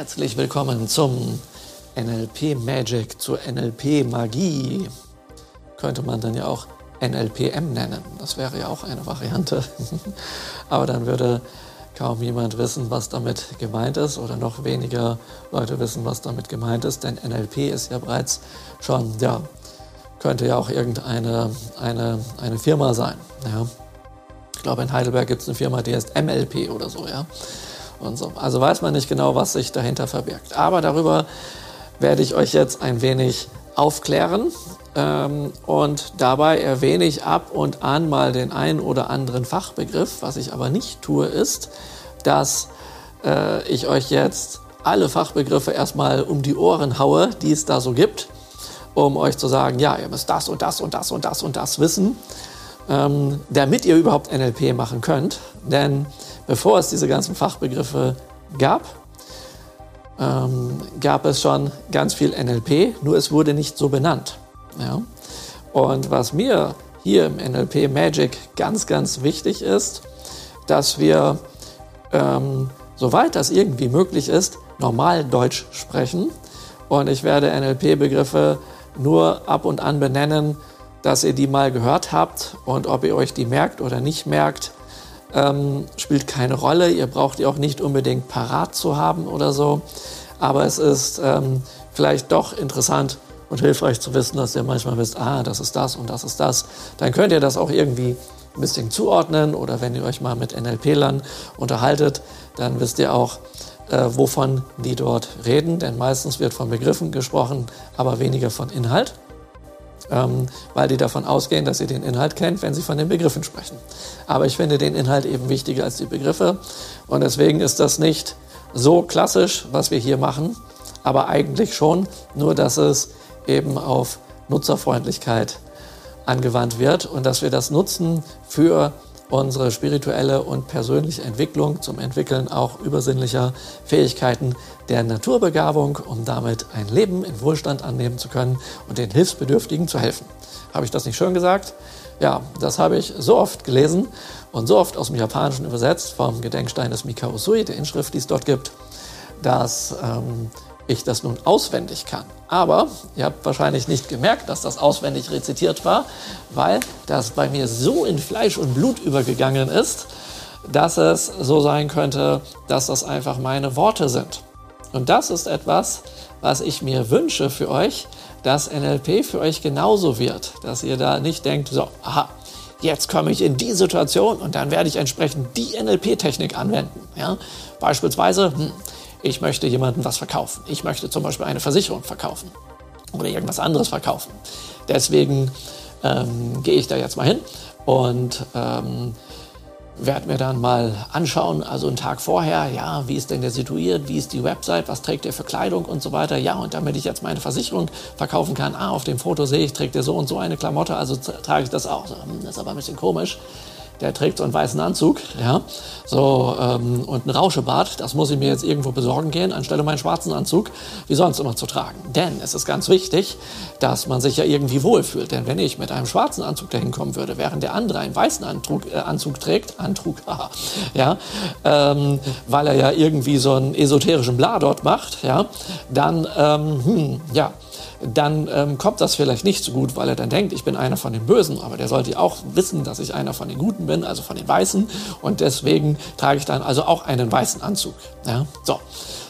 Herzlich willkommen zum NLP Magic, zur NLP Magie. Könnte man dann ja auch NLPM nennen. Das wäre ja auch eine Variante. Aber dann würde kaum jemand wissen, was damit gemeint ist oder noch weniger Leute wissen, was damit gemeint ist, denn NLP ist ja bereits schon, ja, könnte ja auch irgendeine eine, eine Firma sein. Ja. Ich glaube, in Heidelberg gibt es eine Firma, die heißt MLP oder so, ja. Und so. Also weiß man nicht genau, was sich dahinter verbirgt. Aber darüber werde ich euch jetzt ein wenig aufklären. Ähm, und dabei erwähne ich ab und an mal den einen oder anderen Fachbegriff. Was ich aber nicht tue, ist, dass äh, ich euch jetzt alle Fachbegriffe erstmal um die Ohren haue, die es da so gibt, um euch zu sagen, ja, ihr müsst das und das und das und das und das wissen, ähm, damit ihr überhaupt NLP machen könnt. Denn bevor es diese ganzen Fachbegriffe gab, ähm, gab es schon ganz viel NLP, nur es wurde nicht so benannt. Ja? Und was mir hier im NLP Magic ganz, ganz wichtig ist, dass wir, ähm, soweit das irgendwie möglich ist, normal Deutsch sprechen. Und ich werde NLP-Begriffe nur ab und an benennen, dass ihr die mal gehört habt. Und ob ihr euch die merkt oder nicht merkt, ähm, spielt keine Rolle. Ihr braucht die auch nicht unbedingt parat zu haben oder so. Aber es ist ähm, vielleicht doch interessant und hilfreich zu wissen, dass ihr manchmal wisst, ah, das ist das und das ist das. Dann könnt ihr das auch irgendwie ein bisschen zuordnen oder wenn ihr euch mal mit NLP-Lern unterhaltet, dann wisst ihr auch, äh, wovon die dort reden. Denn meistens wird von Begriffen gesprochen, aber weniger von Inhalt ähm, weil die davon ausgehen, dass ihr den Inhalt kennt, wenn sie von den Begriffen sprechen. Aber ich finde den Inhalt eben wichtiger als die Begriffe und deswegen ist das nicht so klassisch, was wir hier machen, aber eigentlich schon, nur dass es eben auf Nutzerfreundlichkeit angewandt wird und dass wir das nutzen für unsere spirituelle und persönliche Entwicklung zum Entwickeln auch übersinnlicher Fähigkeiten der Naturbegabung, um damit ein Leben in Wohlstand annehmen zu können und den Hilfsbedürftigen zu helfen. Habe ich das nicht schön gesagt? Ja, das habe ich so oft gelesen und so oft aus dem Japanischen übersetzt vom Gedenkstein des Mikao Usui, der Inschrift, die es dort gibt, dass ähm, ich das nun auswendig kann. Aber ihr habt wahrscheinlich nicht gemerkt, dass das auswendig rezitiert war, weil das bei mir so in Fleisch und Blut übergegangen ist, dass es so sein könnte, dass das einfach meine Worte sind. Und das ist etwas, was ich mir wünsche für euch, dass NLP für euch genauso wird, dass ihr da nicht denkt, so, aha, jetzt komme ich in die Situation und dann werde ich entsprechend die NLP-Technik anwenden. Ja? Beispielsweise, hm, ich möchte jemandem was verkaufen. Ich möchte zum Beispiel eine Versicherung verkaufen oder irgendwas anderes verkaufen. Deswegen ähm, gehe ich da jetzt mal hin und ähm, werde mir dann mal anschauen, also einen Tag vorher, ja, wie ist denn der situiert, wie ist die Website, was trägt er für Kleidung und so weiter. Ja, und damit ich jetzt meine Versicherung verkaufen kann, ah, auf dem Foto sehe ich, trägt er so und so eine Klamotte, also trage ich das auch. Hm, das ist aber ein bisschen komisch der trägt so einen weißen Anzug, ja, so ähm, und ein Rauschebart. Das muss ich mir jetzt irgendwo besorgen gehen, anstelle meinen schwarzen Anzug, wie sonst immer zu tragen. Denn es ist ganz wichtig, dass man sich ja irgendwie wohlfühlt. Denn wenn ich mit einem schwarzen Anzug dahin kommen würde, während der andere einen weißen Anzug, äh, Anzug trägt, Antrug, ja, ähm, weil er ja irgendwie so einen esoterischen Bla dort macht, ja, dann, ähm, hm, ja, dann ähm, kommt das vielleicht nicht so gut, weil er dann denkt, ich bin einer von den Bösen. Aber der sollte auch wissen, dass ich einer von den Guten bin, also von den Weißen. Und deswegen trage ich dann also auch einen weißen Anzug. Ja? So.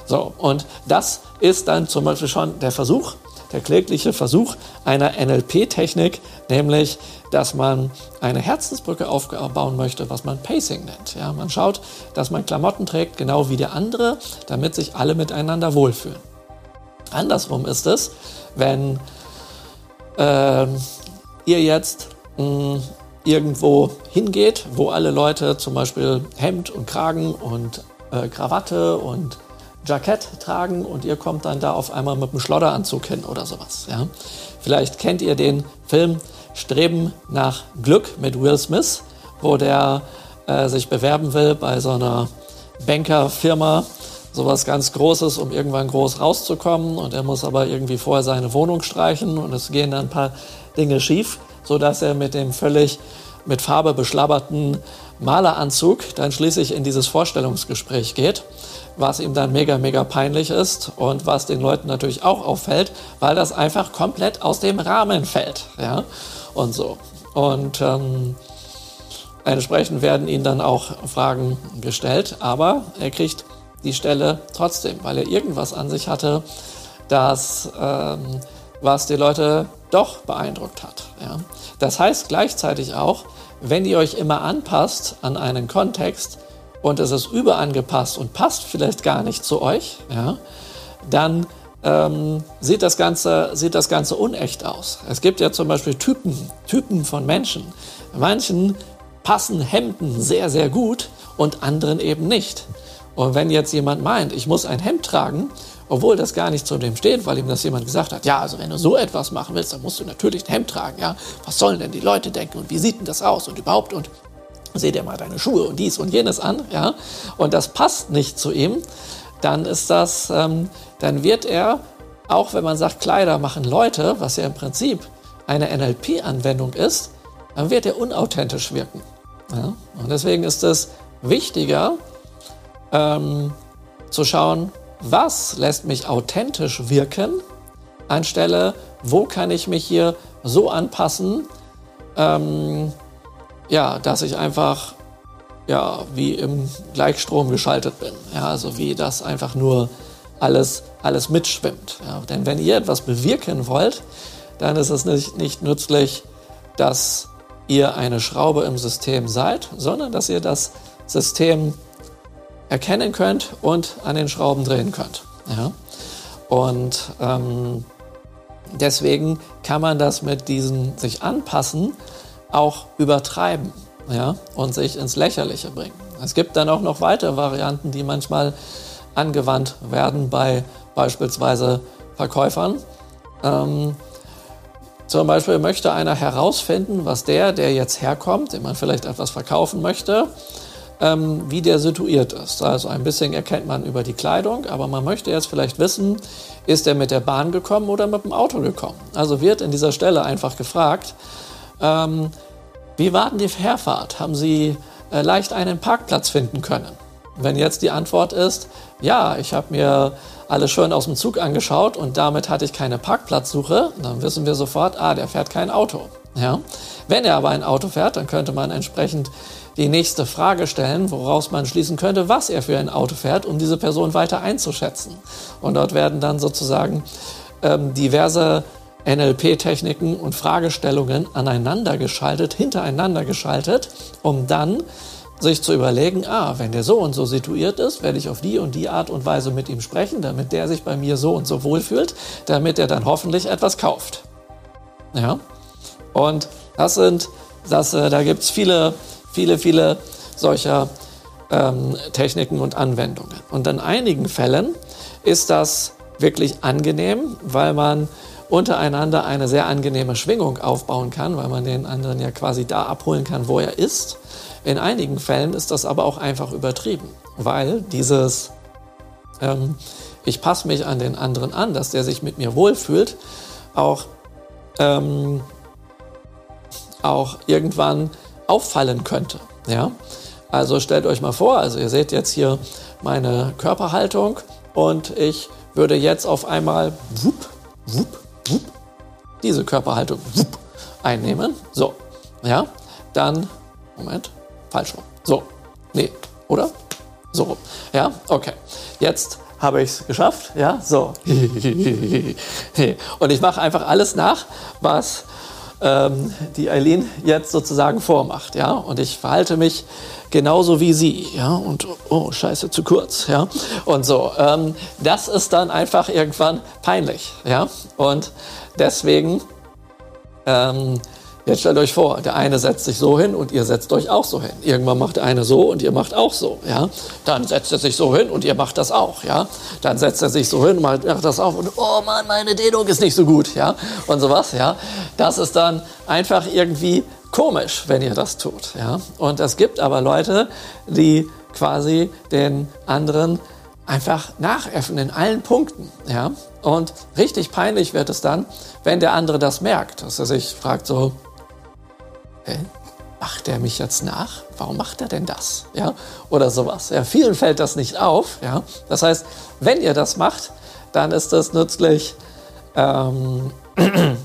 so, und das ist dann zum Beispiel schon der Versuch, der klägliche Versuch einer NLP-Technik, nämlich, dass man eine Herzensbrücke aufbauen möchte, was man Pacing nennt. Ja, man schaut, dass man Klamotten trägt, genau wie der andere, damit sich alle miteinander wohlfühlen. Andersrum ist es, wenn äh, ihr jetzt mh, hm, irgendwo hingeht, wo alle Leute zum Beispiel Hemd und Kragen und äh, Krawatte und Jackett tragen und ihr kommt dann da auf einmal mit einem Schlodderanzug hin oder sowas. Ja? Vielleicht kennt ihr den Film Streben nach Glück mit Will Smith, wo der äh, sich bewerben will bei so einer Bankerfirma sowas ganz Großes, um irgendwann groß rauszukommen. Und er muss aber irgendwie vorher seine Wohnung streichen und es gehen dann ein paar Dinge schief, sodass er mit dem völlig mit Farbe beschlabberten Maleranzug dann schließlich in dieses Vorstellungsgespräch geht. was ihm dann mega, mega peinlich ist und was den Leuten natürlich auch auffällt, weil das einfach komplett aus dem Rahmen fällt. Ja, und so. Und ähm, entsprechend werden ihm dann auch Fragen gestellt, aber er kriegt die Stelle trotzdem, weil er irgendwas an sich hatte, das, ähm, was die Leute doch beeindruckt hat. Ja. Das heißt gleichzeitig auch, wenn ihr euch immer anpasst an einen Kontext und es ist überangepasst und passt vielleicht gar nicht zu euch, ja, dann ähm, sieht, das Ganze, sieht das Ganze unecht aus. Es gibt ja zum Beispiel Typen, Typen von Menschen. Manchen passen Hemden sehr, sehr gut und anderen eben nicht. Und wenn jetzt jemand meint, ich muss ein Hemd tragen, obwohl das gar nicht zu dem steht, weil ihm das jemand gesagt hat, ja, also wenn du so etwas machen willst, dann musst du natürlich ein Hemd tragen, ja. Was sollen denn die Leute denken und wie sieht denn das aus und überhaupt und seh dir mal deine Schuhe und dies und jenes an, ja. Und das passt nicht zu ihm, dann ist das, ähm, dann wird er, auch wenn man sagt, Kleider machen Leute, was ja im Prinzip eine NLP-Anwendung ist, dann wird er unauthentisch wirken. Ja? Und deswegen ist es wichtiger, ähm, zu schauen, was lässt mich authentisch wirken, anstelle, wo kann ich mich hier so anpassen, ähm, ja, dass ich einfach ja, wie im Gleichstrom geschaltet bin. Ja, also wie das einfach nur alles, alles mitschwimmt. Ja, denn wenn ihr etwas bewirken wollt, dann ist es nicht, nicht nützlich, dass ihr eine Schraube im System seid, sondern dass ihr das System erkennen könnt und an den Schrauben drehen könnt. Ja? Und ähm, deswegen kann man das mit diesen sich anpassen auch übertreiben ja? und sich ins Lächerliche bringen. Es gibt dann auch noch weitere Varianten, die manchmal angewandt werden bei beispielsweise Verkäufern. Ähm, zum Beispiel möchte einer herausfinden, was der, der jetzt herkommt, dem man vielleicht etwas verkaufen möchte, ähm, wie der situiert ist. Also ein bisschen erkennt man über die Kleidung, aber man möchte jetzt vielleicht wissen, ist er mit der Bahn gekommen oder mit dem Auto gekommen. Also wird in dieser Stelle einfach gefragt, ähm, wie war denn die Herfahrt? Haben Sie äh, leicht einen Parkplatz finden können? Wenn jetzt die Antwort ist, ja, ich habe mir alles schön aus dem Zug angeschaut und damit hatte ich keine Parkplatzsuche, dann wissen wir sofort, ah, der fährt kein Auto. Ja? Wenn er aber ein Auto fährt, dann könnte man entsprechend die nächste Frage stellen, woraus man schließen könnte, was er für ein Auto fährt, um diese Person weiter einzuschätzen. Und dort werden dann sozusagen ähm, diverse NLP-Techniken und Fragestellungen aneinander geschaltet, hintereinander geschaltet, um dann sich zu überlegen, ah, wenn der so und so situiert ist, werde ich auf die und die Art und Weise mit ihm sprechen, damit der sich bei mir so und so wohlfühlt, damit er dann hoffentlich etwas kauft. Ja? Und das sind, das, äh, da gibt es viele viele, viele solcher ähm, Techniken und Anwendungen. Und in einigen Fällen ist das wirklich angenehm, weil man untereinander eine sehr angenehme Schwingung aufbauen kann, weil man den anderen ja quasi da abholen kann, wo er ist. In einigen Fällen ist das aber auch einfach übertrieben, weil dieses ähm, ich passe mich an den anderen an, dass der sich mit mir wohlfühlt, auch, ähm, auch irgendwann auffallen könnte. Ja? Also stellt euch mal vor, also ihr seht jetzt hier meine Körperhaltung und ich würde jetzt auf einmal wupp, wupp, wupp, diese Körperhaltung wupp, einnehmen. So, ja, dann, Moment, falsch rum. So, nee, oder? So rum. Ja, okay. Jetzt habe ich es geschafft. Ja, so. Und ich mache einfach alles nach, was ähm, die Eileen jetzt sozusagen vormacht. Ja? Und ich verhalte mich genauso wie sie. Ja? Und oh, scheiße, zu kurz. Ja? Und so. Ähm, das ist dann einfach irgendwann peinlich. Ja? Und deswegen ähm, Jetzt stellt euch vor, der eine setzt sich so hin und ihr setzt euch auch so hin. Irgendwann macht der eine so und ihr macht auch so, ja. Dann setzt er sich so hin und ihr macht das auch, ja. Dann setzt er sich so hin und macht das auch und oh Mann, meine Dehnung ist nicht so gut, ja. Und sowas, ja. Das ist dann einfach irgendwie komisch, wenn ihr das tut, ja. Und es gibt aber Leute, die quasi den anderen einfach nachäffen in allen Punkten, ja. Und richtig peinlich wird es dann, wenn der andere das merkt, dass er sich fragt so, Hä? macht der mich jetzt nach? Warum macht er denn das? Ja, oder sowas. Ja, vielen fällt das nicht auf. Ja, das heißt, wenn ihr das macht, dann ist es nützlich, ähm,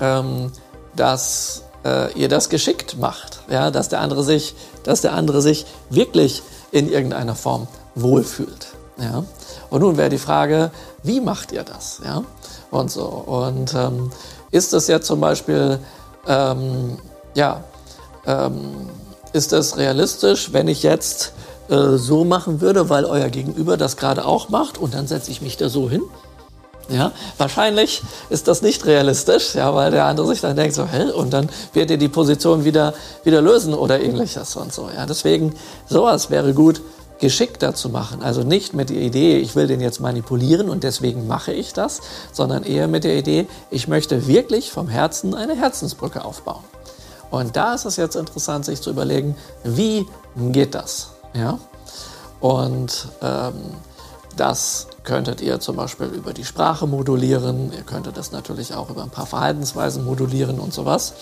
ähm, dass äh, ihr das geschickt macht. Ja, dass der andere sich, dass der andere sich wirklich in irgendeiner Form wohlfühlt. Ja, und nun wäre die Frage, wie macht ihr das? Ja, und so. Und ähm, ist es jetzt zum Beispiel, ähm, ja, ähm, ist es realistisch, wenn ich jetzt äh, so machen würde, weil euer Gegenüber das gerade auch macht und dann setze ich mich da so hin? Ja, wahrscheinlich ist das nicht realistisch, ja, weil der andere sich dann denkt so, hä, und dann wird er die Position wieder, wieder lösen oder ähnliches und so. Ja, deswegen sowas wäre gut, geschickter zu machen. Also nicht mit der Idee, ich will den jetzt manipulieren und deswegen mache ich das, sondern eher mit der Idee, ich möchte wirklich vom Herzen eine Herzensbrücke aufbauen. Und da ist es jetzt interessant, sich zu überlegen, wie geht das? Ja? Und ähm, das könntet ihr zum Beispiel über die Sprache modulieren. Ihr könntet das natürlich auch über ein paar Verhaltensweisen modulieren und sowas.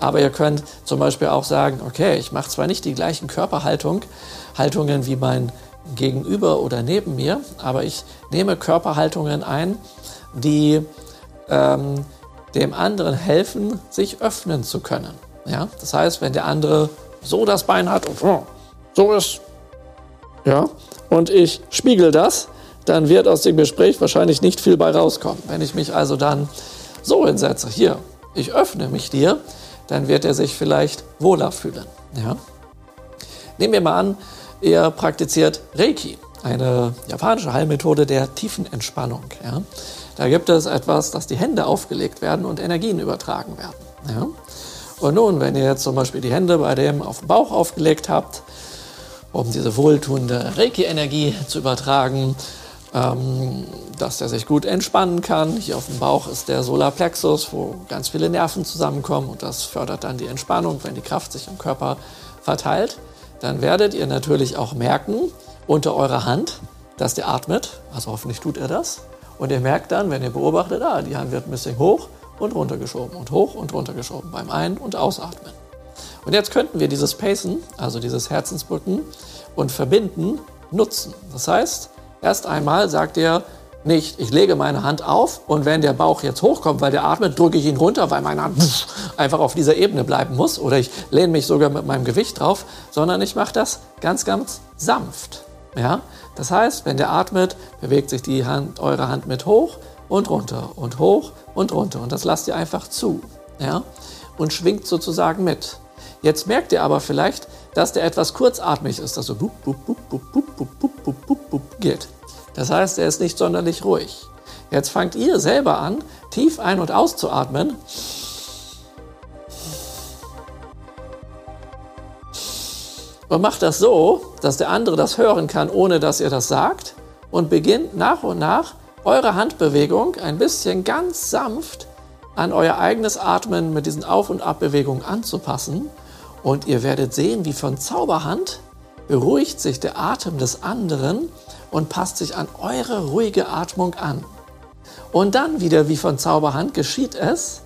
Aber ihr könnt zum Beispiel auch sagen, okay, ich mache zwar nicht die gleichen Körperhaltung, Haltungen wie mein Gegenüber oder neben mir, aber ich nehme Körperhaltungen ein, die ähm, dem anderen helfen, sich öffnen zu können. Ja? Das heißt, wenn der andere so das Bein hat und oh, so ist, ja, und ich spiegel das, dann wird aus dem Gespräch wahrscheinlich nicht viel bei rauskommen. Wenn ich mich also dann so hinsetze, hier, ich öffne mich dir, dann wird er sich vielleicht wohler fühlen. Ja? Nehmen wir mal an, ihr praktiziert Reiki, eine japanische Heilmethode der tiefen Entspannung. Ja? Da gibt es etwas, dass die Hände aufgelegt werden und Energien übertragen werden. Ja? Und nun, wenn ihr jetzt zum Beispiel die Hände bei dem auf den Bauch aufgelegt habt, um diese wohltuende Reiki-Energie zu übertragen, ähm, dass er sich gut entspannen kann. Hier auf dem Bauch ist der Solarplexus, wo ganz viele Nerven zusammenkommen und das fördert dann die Entspannung, wenn die Kraft sich im Körper verteilt. Dann werdet ihr natürlich auch merken unter eurer Hand, dass der atmet. Also hoffentlich tut er das. Und ihr merkt dann, wenn ihr beobachtet, ah, die Hand wird ein bisschen hoch und runtergeschoben und hoch und runtergeschoben beim Ein- und Ausatmen. Und jetzt könnten wir dieses Pacen, also dieses Herzensbrücken und Verbinden nutzen. Das heißt, erst einmal sagt er nicht, ich lege meine Hand auf und wenn der Bauch jetzt hochkommt, weil der atmet, drücke ich ihn runter, weil meine Hand einfach auf dieser Ebene bleiben muss oder ich lehne mich sogar mit meinem Gewicht drauf, sondern ich mache das ganz, ganz sanft. Ja? Das heißt, wenn der atmet, bewegt sich die Hand, eure Hand mit hoch und runter und hoch und runter. Und das lasst ihr einfach zu. Ja? Und schwingt sozusagen mit. Jetzt merkt ihr aber vielleicht, dass der etwas kurzatmig ist, dass so bup, bup, bup, bup, bup, bup, bup, bup, bup, bup geht. Das heißt, er ist nicht sonderlich ruhig. Jetzt fangt ihr selber an, tief ein- und auszuatmen. Und macht das so, dass der andere das hören kann, ohne dass ihr das sagt. Und beginnt nach und nach eure Handbewegung ein bisschen ganz sanft an euer eigenes Atmen mit diesen Auf- und Abbewegungen anzupassen. Und ihr werdet sehen, wie von Zauberhand beruhigt sich der Atem des anderen und passt sich an eure ruhige Atmung an. Und dann wieder wie von Zauberhand geschieht es,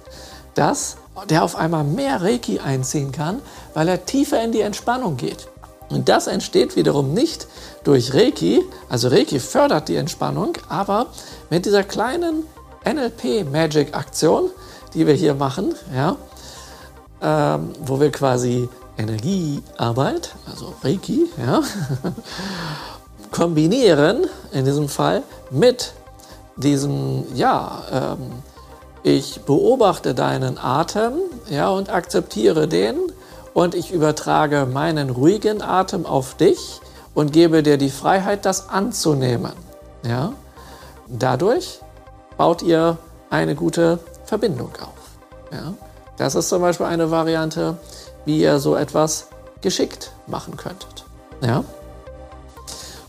dass der auf einmal mehr Reiki einziehen kann, weil er tiefer in die Entspannung geht. Und das entsteht wiederum nicht durch Reiki, also Reiki fördert die Entspannung, aber mit dieser kleinen NLP-Magic-Aktion, die wir hier machen, ja, ähm, wo wir quasi Energiearbeit, also Reiki, ja, kombinieren, in diesem Fall, mit diesem, ja, ähm, ich beobachte deinen Atem ja, und akzeptiere den und ich übertrage meinen ruhigen Atem auf dich und gebe dir die Freiheit, das anzunehmen. Ja? Dadurch baut ihr eine gute Verbindung auf. Ja? Das ist zum Beispiel eine Variante, wie ihr so etwas geschickt machen könntet. Ja?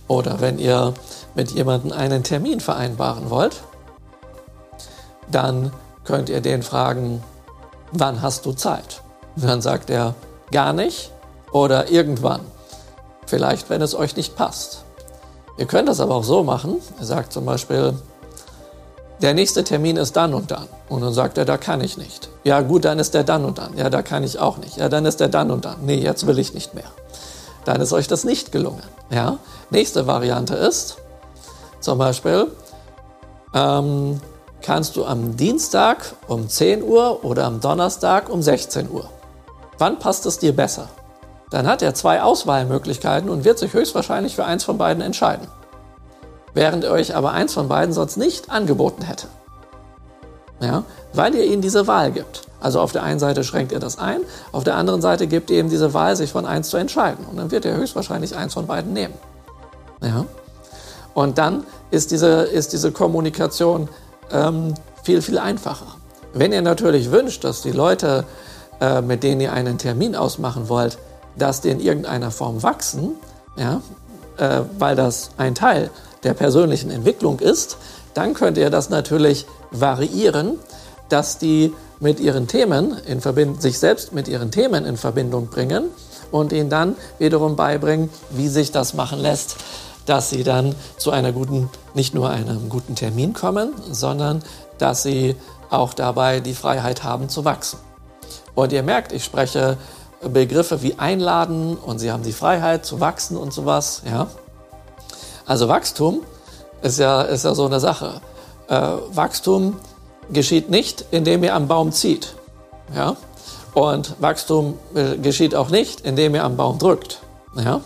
Oder wenn ihr mit jemandem einen Termin vereinbaren wollt, dann könnt ihr den fragen, wann hast du Zeit? dann sagt er gar nicht oder irgendwann. Vielleicht, wenn es euch nicht passt. Ihr könnt das aber auch so machen. Ihr sagt zum Beispiel, der nächste Termin ist dann und dann. Und dann sagt er, da kann ich nicht. Ja gut, dann ist der dann und dann. Ja, da kann ich auch nicht. Ja, dann ist der dann und dann. Nee, jetzt will ich nicht mehr. Dann ist euch das nicht gelungen. Ja? Nächste Variante ist zum Beispiel, ähm, kannst du am Dienstag um 10 Uhr oder am Donnerstag um 16 Uhr. Wann passt es dir besser? Dann hat er zwei Auswahlmöglichkeiten und wird sich höchstwahrscheinlich für eins von beiden entscheiden während er euch aber eins von beiden sonst nicht angeboten hätte. Ja, weil ihr ihnen diese Wahl gibt. Also auf der einen Seite schränkt ihr das ein, auf der anderen Seite gibt ihr ihm diese Wahl, sich von eins zu entscheiden. Und dann wird er höchstwahrscheinlich eins von beiden nehmen. Ja? Und dann ist diese, ist diese Kommunikation ähm, viel, viel einfacher. Wenn ihr natürlich wünscht, dass die Leute, äh, mit denen ihr einen Termin ausmachen wollt, dass die in irgendeiner Form wachsen, ja, äh, weil das ein Teil der persönlichen Entwicklung ist, dann könnt ihr das natürlich variieren, dass die mit ihren Themen in Verbindung, sich selbst mit ihren Themen in Verbindung bringen und ihnen dann wiederum beibringen, wie sich das machen lässt, dass sie dann zu einer guten, nicht nur einem guten Termin kommen, sondern dass sie auch dabei die Freiheit haben zu wachsen. Und ihr merkt, ich spreche Begriffe wie einladen und sie haben die Freiheit zu wachsen und sowas, ja. Also Wachstum ist ja, ist ja so eine Sache. Äh, Wachstum geschieht nicht, indem ihr am Baum zieht. Ja? Und Wachstum äh, geschieht auch nicht, indem ihr am Baum drückt. Ja?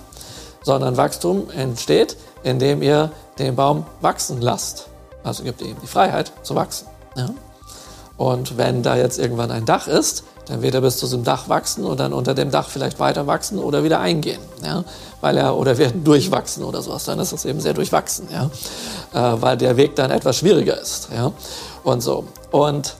Sondern Wachstum entsteht, indem ihr den Baum wachsen lasst. Also gibt ihr ihm die Freiheit zu wachsen. Ja? Und wenn da jetzt irgendwann ein Dach ist, dann wird er bis zu diesem Dach wachsen und dann unter dem Dach vielleicht weiter wachsen oder wieder eingehen. Ja? Weil er, oder wird durchwachsen oder sowas. Dann ist es eben sehr durchwachsen, ja? Äh, weil der Weg dann etwas schwieriger ist. Ja? Und so. Und,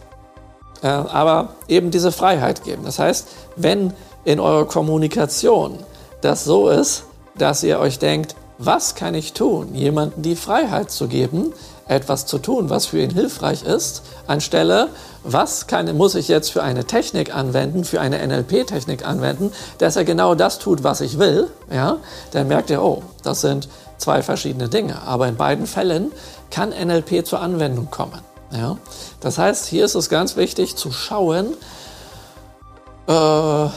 äh, aber eben diese Freiheit geben. Das heißt, wenn in eurer Kommunikation das so ist, dass ihr euch denkt, was kann ich tun, jemandem die Freiheit zu geben, etwas zu tun, was für ihn hilfreich ist, anstelle, was kann, muss ich jetzt für eine Technik anwenden, für eine NLP-Technik anwenden, dass er genau das tut, was ich will, ja, dann merkt er, oh, das sind zwei verschiedene Dinge. Aber in beiden Fällen kann NLP zur Anwendung kommen. Ja. Das heißt, hier ist es ganz wichtig zu schauen, äh,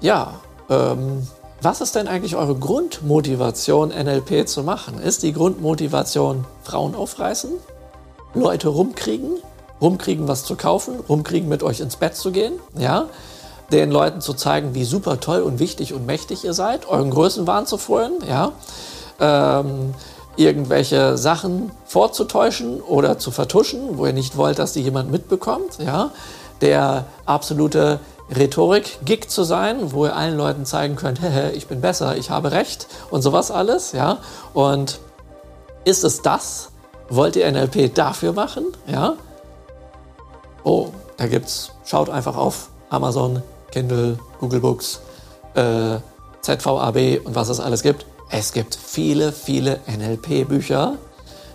ja, ähm, was ist denn eigentlich eure Grundmotivation, NLP zu machen? Ist die Grundmotivation Frauen aufreißen? Leute rumkriegen? Rumkriegen, was zu kaufen? Rumkriegen, mit euch ins Bett zu gehen? Ja? Den Leuten zu zeigen, wie super toll und wichtig und mächtig ihr seid? Euren Größenwahn zu frönen? Ja? Ähm, irgendwelche Sachen vorzutäuschen oder zu vertuschen, wo ihr nicht wollt, dass die jemand mitbekommt? Ja? Der absolute Rhetorik-Gig zu sein, wo ihr allen Leuten zeigen könnt, hey, ich bin besser, ich habe recht und sowas alles, ja. Und ist es das? Wollt ihr NLP dafür machen? Ja. Oh, da gibt's, schaut einfach auf Amazon, Kindle, Google Books, äh, ZVAB und was es alles gibt. Es gibt viele, viele NLP-Bücher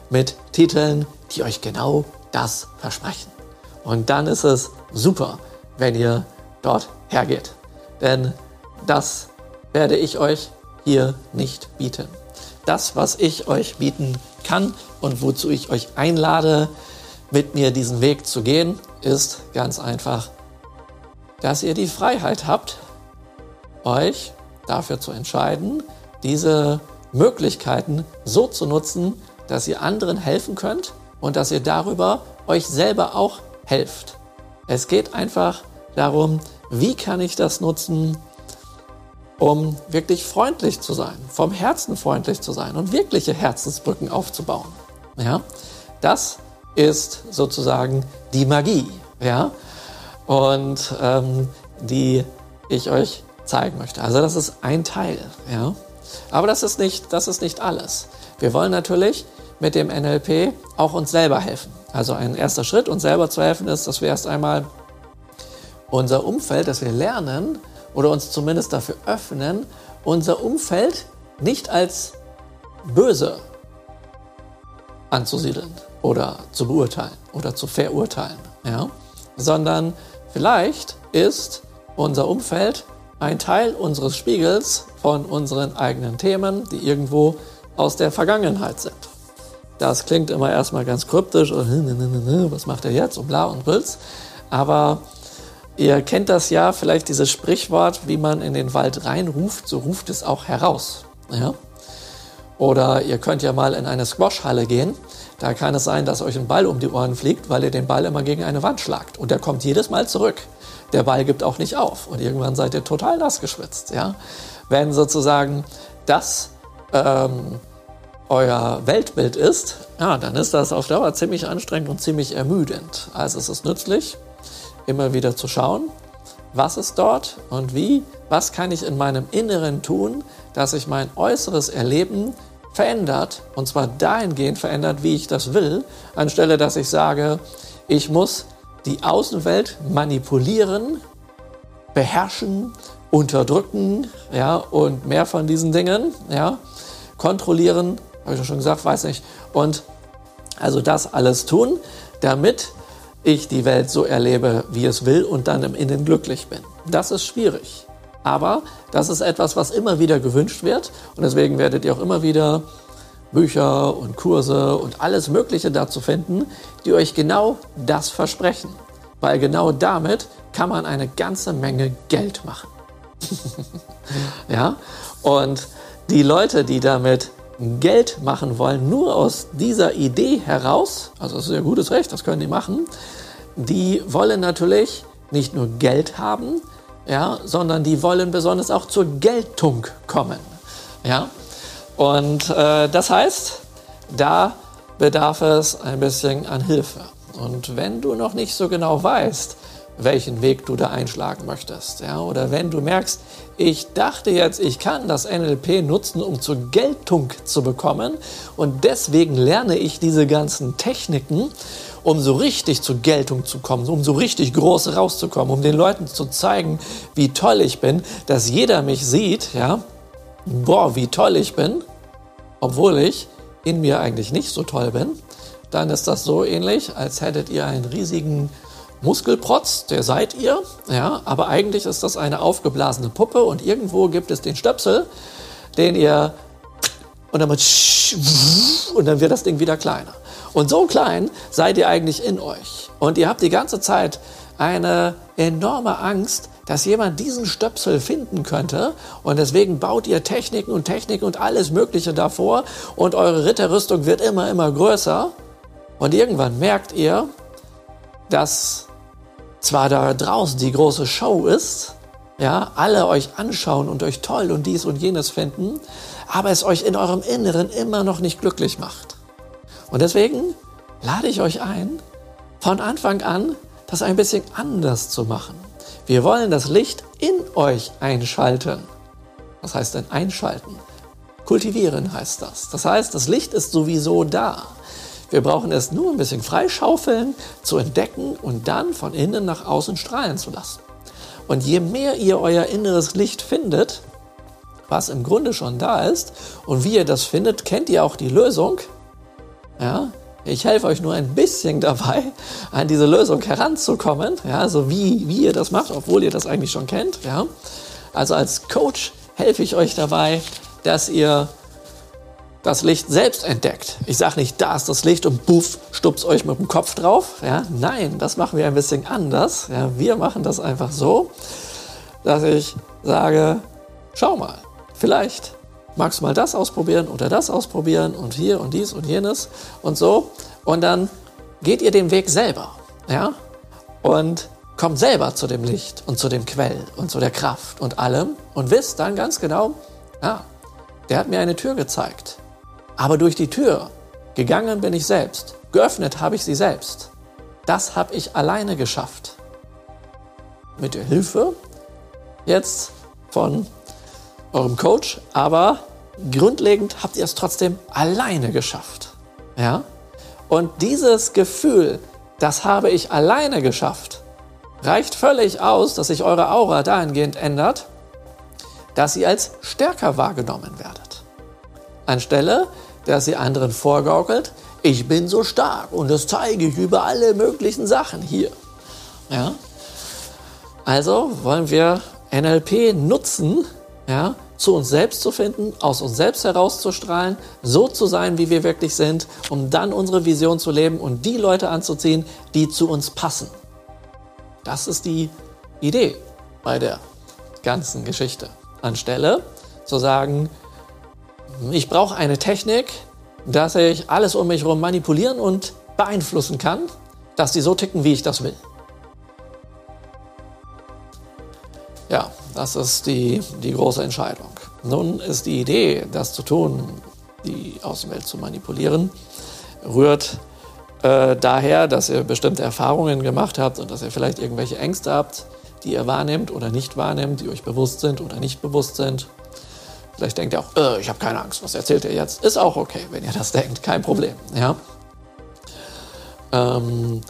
mit Titeln, die euch genau das versprechen. Und dann ist es super, wenn ihr dort hergeht. Denn das werde ich euch hier nicht bieten. Das, was ich euch bieten kann und wozu ich euch einlade, mit mir diesen Weg zu gehen, ist ganz einfach, dass ihr die Freiheit habt, euch dafür zu entscheiden, diese Möglichkeiten so zu nutzen, dass ihr anderen helfen könnt und dass ihr darüber euch selber auch helft. Es geht einfach darum, wie kann ich das nutzen, um wirklich freundlich zu sein, vom Herzen freundlich zu sein und wirkliche Herzensbrücken aufzubauen. Ja, das ist sozusagen die Magie, ja, und ähm, die ich euch zeigen möchte. Also das ist ein Teil, ja, aber das ist nicht, das ist nicht alles. Wir wollen natürlich mit dem NLP auch uns selber helfen. Also ein erster Schritt, uns selber zu helfen, ist, dass wir erst einmal unser Umfeld, dass wir lernen oder uns zumindest dafür öffnen, unser Umfeld nicht als böse anzusiedeln oder zu beurteilen oder zu verurteilen, ja? sondern vielleicht ist unser Umfeld ein Teil unseres Spiegels von unseren eigenen Themen, die irgendwo aus der Vergangenheit sind. Das klingt immer erstmal ganz kryptisch, was macht er jetzt und bla und Blitz. Aber ihr kennt das ja, vielleicht dieses Sprichwort, wie man in den Wald reinruft, so ruft es auch heraus. Ja? Oder ihr könnt ja mal in eine Squashhalle gehen. Da kann es sein, dass euch ein Ball um die Ohren fliegt, weil ihr den Ball immer gegen eine Wand schlagt. Und der kommt jedes Mal zurück. Der Ball gibt auch nicht auf. Und irgendwann seid ihr total nass geschwitzt. Ja? Wenn sozusagen das ähm, euer Weltbild ist, ja, dann ist das auf Dauer ziemlich anstrengend und ziemlich ermüdend. Also es ist nützlich, immer wieder zu schauen, was ist dort und wie, was kann ich in meinem Inneren tun, dass sich mein äußeres Erleben verändert, und zwar dahingehend verändert, wie ich das will, anstelle dass ich sage, ich muss die Außenwelt manipulieren, beherrschen, unterdrücken, ja, und mehr von diesen Dingen, ja, kontrollieren, habe ich schon gesagt, weiß nicht, und also das alles tun, damit ich die Welt so erlebe, wie es will und dann im Innen glücklich bin. Das ist schwierig. Aber das ist etwas, was immer wieder gewünscht wird und deswegen werdet ihr auch immer wieder Bücher und Kurse und alles Mögliche dazu finden, die euch genau das versprechen. Weil genau damit kann man eine ganze Menge Geld machen. ja? Und die Leute, die damit Geld machen wollen, nur aus dieser Idee heraus, also das ist ja gutes Recht, das können die machen, die wollen natürlich nicht nur Geld haben, ja, sondern die wollen besonders auch zur Geltung kommen. Ja? Und äh, das heißt, da bedarf es ein bisschen an Hilfe. Und wenn du noch nicht so genau weißt, welchen Weg du da einschlagen möchtest, ja, oder wenn du merkst, ich dachte jetzt, ich kann das NLP nutzen, um zur Geltung zu bekommen und deswegen lerne ich diese ganzen Techniken um so richtig zur Geltung zu kommen, um so richtig groß rauszukommen, um den Leuten zu zeigen, wie toll ich bin, dass jeder mich sieht, ja, boah, wie toll ich bin, obwohl ich in mir eigentlich nicht so toll bin, dann ist das so ähnlich, als hättet ihr einen riesigen Muskelprotz, der seid ihr, ja, aber eigentlich ist das eine aufgeblasene Puppe und irgendwo gibt es den Stöpsel, den ihr und dann, und dann wird das Ding wieder kleiner. Und so klein seid ihr eigentlich in euch. Und ihr habt die ganze Zeit eine enorme Angst, dass jemand diesen Stöpsel finden könnte. Und deswegen baut ihr Techniken und Techniken und alles Mögliche davor. Und eure Ritterrüstung wird immer, immer größer. Und irgendwann merkt ihr, dass zwar da draußen die große Show ist, ja, alle euch anschauen und euch toll und dies und jenes finden, aber es euch in eurem Inneren immer noch nicht glücklich macht. Und deswegen lade ich euch ein, von Anfang an das ein bisschen anders zu machen. Wir wollen das Licht in euch einschalten. Was heißt denn einschalten? Kultivieren heißt das. Das heißt, das Licht ist sowieso da. Wir brauchen es nur ein bisschen freischaufeln, zu entdecken und dann von innen nach außen strahlen zu lassen. Und je mehr ihr euer inneres Licht findet, was im Grunde schon da ist, und wie ihr das findet, kennt ihr auch die Lösung, ja, ich helfe euch nur ein bisschen dabei, an diese Lösung heranzukommen. Ja, also wie, wie ihr das macht, obwohl ihr das eigentlich schon kennt. Ja. Also als Coach helfe ich euch dabei, dass ihr das Licht selbst entdeckt. Ich sage nicht, da ist das Licht und buff, stupst euch mit dem Kopf drauf. Ja, nein, das machen wir ein bisschen anders. Ja, wir machen das einfach so, dass ich sage, schau mal, vielleicht magst du mal das ausprobieren oder das ausprobieren und hier und dies und jenes und so. Und dann geht ihr den Weg selber, ja, und kommt selber zu dem Licht und zu dem Quell und zu der Kraft und allem und wisst dann ganz genau, ja, der hat mir eine Tür gezeigt. Aber durch die Tür gegangen bin ich selbst, geöffnet habe ich sie selbst. Das habe ich alleine geschafft. Mit der Hilfe jetzt von eurem Coach, aber grundlegend habt ihr es trotzdem alleine geschafft. Ja? Und dieses Gefühl, das habe ich alleine geschafft, reicht völlig aus, dass sich eure Aura dahingehend ändert, dass ihr als stärker wahrgenommen werdet. Anstelle, dass ihr anderen vorgaukelt, ich bin so stark und das zeige ich über alle möglichen Sachen hier. Ja? Also wollen wir NLP nutzen, ja, zu uns selbst zu finden, aus uns selbst herauszustrahlen, so zu sein, wie wir wirklich sind, um dann unsere Vision zu leben und die Leute anzuziehen, die zu uns passen. Das ist die Idee bei der ganzen Geschichte. Anstelle zu sagen, ich brauche eine Technik, dass ich alles um mich herum manipulieren und beeinflussen kann, dass die so ticken, wie ich das will. Ja, das ist die, die große Entscheidung. Nun ist die Idee, das zu tun, die Außenwelt zu manipulieren, rührt äh, daher, dass ihr bestimmte Erfahrungen gemacht habt und dass ihr vielleicht irgendwelche Ängste habt, die ihr wahrnehmt oder nicht wahrnehmt, die euch bewusst sind oder nicht bewusst sind. Vielleicht denkt ihr auch, äh, ich habe keine Angst, was erzählt ihr jetzt? Ist auch okay, wenn ihr das denkt, kein Problem. Ja? Ähm,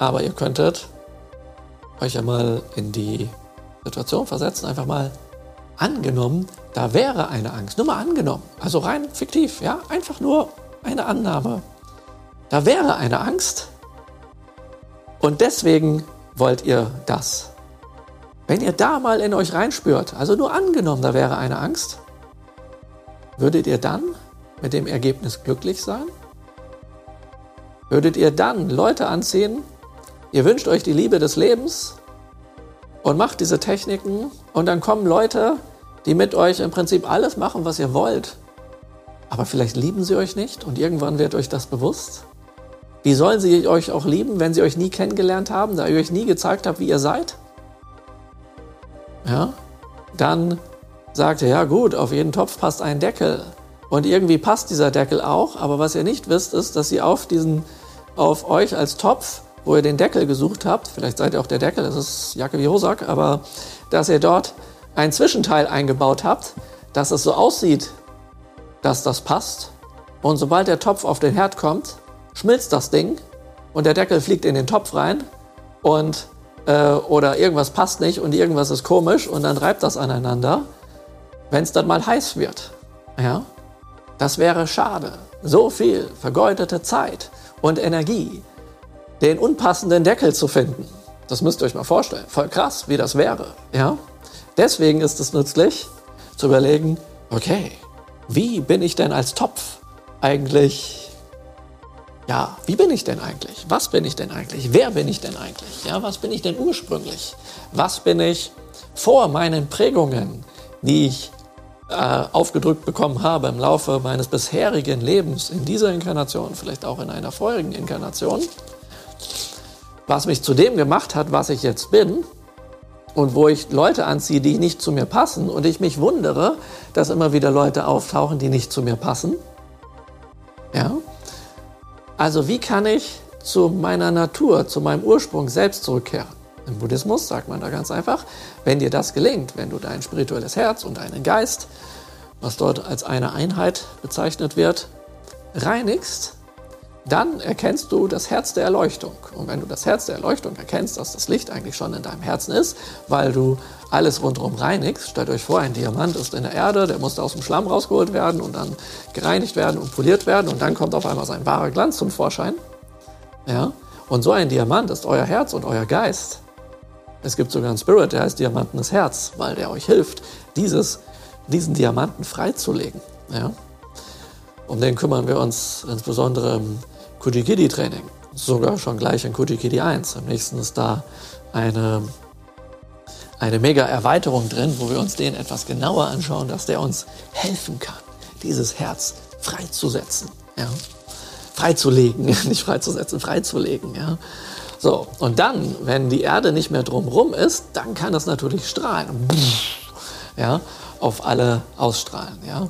aber ihr könntet euch einmal in die Situation versetzen, einfach mal angenommen, da wäre eine Angst. Nur mal angenommen, also rein fiktiv, ja, einfach nur eine Annahme. Da wäre eine Angst und deswegen wollt ihr das. Wenn ihr da mal in euch reinspürt, also nur angenommen, da wäre eine Angst, würdet ihr dann mit dem Ergebnis glücklich sein? Würdet ihr dann Leute anziehen, ihr wünscht euch die Liebe des Lebens und macht diese Techniken und dann kommen Leute, die mit euch im Prinzip alles machen, was ihr wollt. Aber vielleicht lieben sie euch nicht und irgendwann wird euch das bewusst. Wie sollen sie euch auch lieben, wenn sie euch nie kennengelernt haben, da ihr euch nie gezeigt habt, wie ihr seid? Ja, dann sagt er, ja gut, auf jeden Topf passt ein Deckel. Und irgendwie passt dieser Deckel auch, aber was ihr nicht wisst, ist, dass ihr auf diesen, auf euch als Topf, wo ihr den Deckel gesucht habt, vielleicht seid ihr auch der Deckel, das ist Jacke wie Hosak, aber dass ihr dort ein Zwischenteil eingebaut habt, dass es so aussieht, dass das passt. Und sobald der Topf auf den Herd kommt, schmilzt das Ding und der Deckel fliegt in den Topf rein und äh, oder irgendwas passt nicht und irgendwas ist komisch und dann reibt das aneinander, wenn es dann mal heiß wird. Ja? Das wäre schade. So viel vergeudete Zeit und Energie, den unpassenden Deckel zu finden. Das müsst ihr euch mal vorstellen. Voll krass, wie das wäre. Ja? Deswegen ist es nützlich zu überlegen, okay, wie bin ich denn als Topf eigentlich ja, wie bin ich denn eigentlich? Was bin ich denn eigentlich? Wer bin ich denn eigentlich? Ja, was bin ich denn ursprünglich? Was bin ich vor meinen Prägungen, die ich äh, aufgedrückt bekommen habe im Laufe meines bisherigen Lebens, in dieser Inkarnation, vielleicht auch in einer vorherigen Inkarnation, was mich zu dem gemacht hat, was ich jetzt bin und wo ich Leute anziehe, die nicht zu mir passen und ich mich wundere, dass immer wieder Leute auftauchen, die nicht zu mir passen. Ja, also wie kann ich zu meiner Natur, zu meinem Ursprung selbst zurückkehren? Im Buddhismus sagt man da ganz einfach, wenn dir das gelingt, wenn du dein spirituelles Herz und deinen Geist, was dort als eine Einheit bezeichnet wird, reinigst, dann erkennst du das Herz der Erleuchtung. Und wenn du das Herz der Erleuchtung erkennst, dass das Licht eigentlich schon in deinem Herzen ist, weil du alles rundherum reinigst, stellt euch vor, ein Diamant ist in der Erde, der muss aus dem Schlamm rausgeholt werden und dann gereinigt werden und poliert werden und dann kommt auf einmal sein wahrer Glanz zum Vorschein. Ja? Und so ein Diamant ist euer Herz und euer Geist. Es gibt sogar einen Spirit, der heißt Diamantenes Herz, weil der euch hilft, dieses, diesen Diamanten freizulegen. Ja? Um den kümmern wir uns insbesondere im Kujikidi-Training. Sogar schon gleich in Kujikidi 1. Am nächsten ist da eine, eine mega Erweiterung drin, wo wir uns den etwas genauer anschauen, dass der uns helfen kann, dieses Herz freizusetzen. Ja? Freizulegen, nicht freizusetzen, freizulegen. Ja? So, und dann, wenn die Erde nicht mehr drumherum ist, dann kann das natürlich strahlen. Ja, auf alle ausstrahlen. Ja?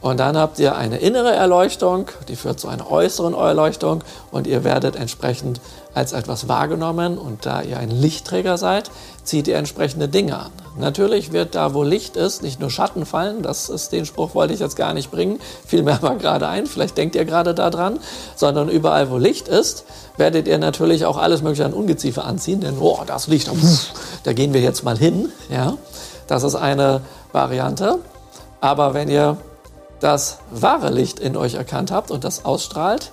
Und dann habt ihr eine innere Erleuchtung, die führt zu einer äußeren Erleuchtung und ihr werdet entsprechend als etwas wahrgenommen und da ihr ein Lichtträger seid, zieht ihr entsprechende Dinge an. Natürlich wird da, wo Licht ist, nicht nur Schatten fallen, das ist den Spruch wollte ich jetzt gar nicht bringen, mir aber gerade ein, vielleicht denkt ihr gerade daran, sondern überall, wo Licht ist, werdet ihr natürlich auch alles mögliche an Ungeziefer anziehen, denn oh, das Licht, da gehen wir jetzt mal hin, ja. Das ist eine Variante. Aber wenn ihr das wahre Licht in euch erkannt habt und das ausstrahlt,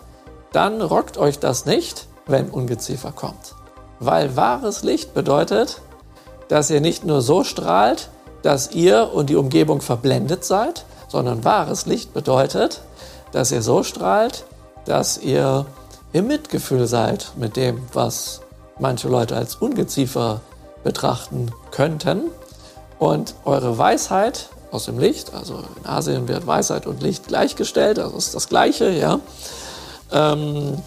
dann rockt euch das nicht, wenn Ungeziefer kommt. Weil wahres Licht bedeutet, dass ihr nicht nur so strahlt, dass ihr und die Umgebung verblendet seid, sondern wahres Licht bedeutet, dass ihr so strahlt, dass ihr im Mitgefühl seid mit dem, was manche Leute als Ungeziefer betrachten könnten. Und eure Weisheit aus dem Licht, also in Asien wird Weisheit und Licht gleichgestellt, also ist das Gleiche, ja. Ähm,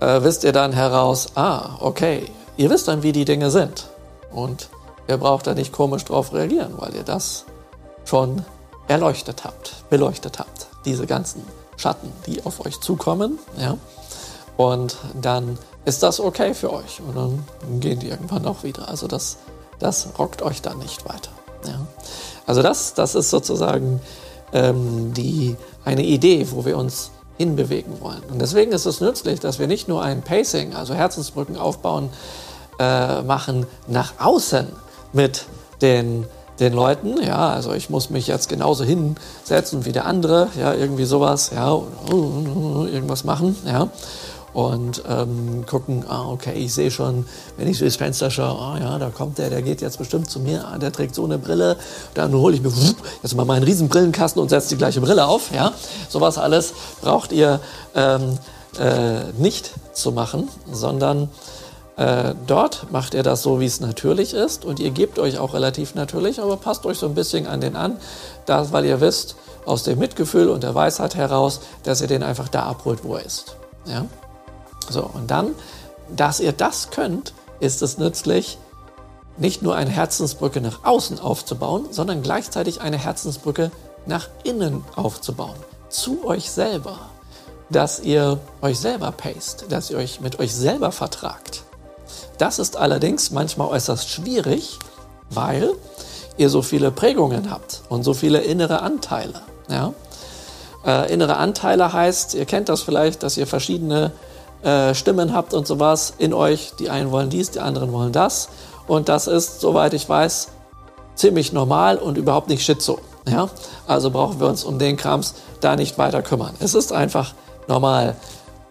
äh, wisst ihr dann heraus, ah, okay, ihr wisst dann, wie die Dinge sind. Und ihr braucht da nicht komisch drauf reagieren, weil ihr das schon erleuchtet habt, beleuchtet habt. Diese ganzen Schatten, die auf euch zukommen, ja. Und dann ist das okay für euch. Und dann gehen die irgendwann auch wieder. Also das, das rockt euch dann nicht weiter. Ja. Also das, das ist sozusagen ähm, die, eine Idee, wo wir uns hinbewegen wollen. Und deswegen ist es nützlich, dass wir nicht nur ein Pacing, also Herzensbrücken aufbauen, äh, machen nach außen mit den, den Leuten. Ja, also ich muss mich jetzt genauso hinsetzen wie der andere, ja, irgendwie sowas, ja, irgendwas machen, ja. Und ähm, gucken, ah, okay, ich sehe schon, wenn ich durchs Fenster schaue, ah ja, da kommt der, der geht jetzt bestimmt zu mir, ah, der trägt so eine Brille, dann hole ich mir jetzt mal meinen riesen Brillenkasten und setze die gleiche Brille auf, ja, sowas alles braucht ihr ähm, äh, nicht zu machen, sondern äh, dort macht ihr das so, wie es natürlich ist und ihr gebt euch auch relativ natürlich, aber passt euch so ein bisschen an den an, das, weil ihr wisst, aus dem Mitgefühl und der Weisheit heraus, dass ihr den einfach da abholt, wo er ist. Ja? So, und dann, dass ihr das könnt, ist es nützlich, nicht nur eine Herzensbrücke nach außen aufzubauen, sondern gleichzeitig eine Herzensbrücke nach innen aufzubauen. Zu euch selber. Dass ihr euch selber paced, dass ihr euch mit euch selber vertragt. Das ist allerdings manchmal äußerst schwierig, weil ihr so viele Prägungen habt und so viele innere Anteile. Ja? Äh, innere Anteile heißt, ihr kennt das vielleicht, dass ihr verschiedene äh, Stimmen habt und sowas in euch. Die einen wollen dies, die anderen wollen das. Und das ist, soweit ich weiß, ziemlich normal und überhaupt nicht schizo. Ja? Also brauchen wir uns um den Krams da nicht weiter kümmern. Es ist einfach normal,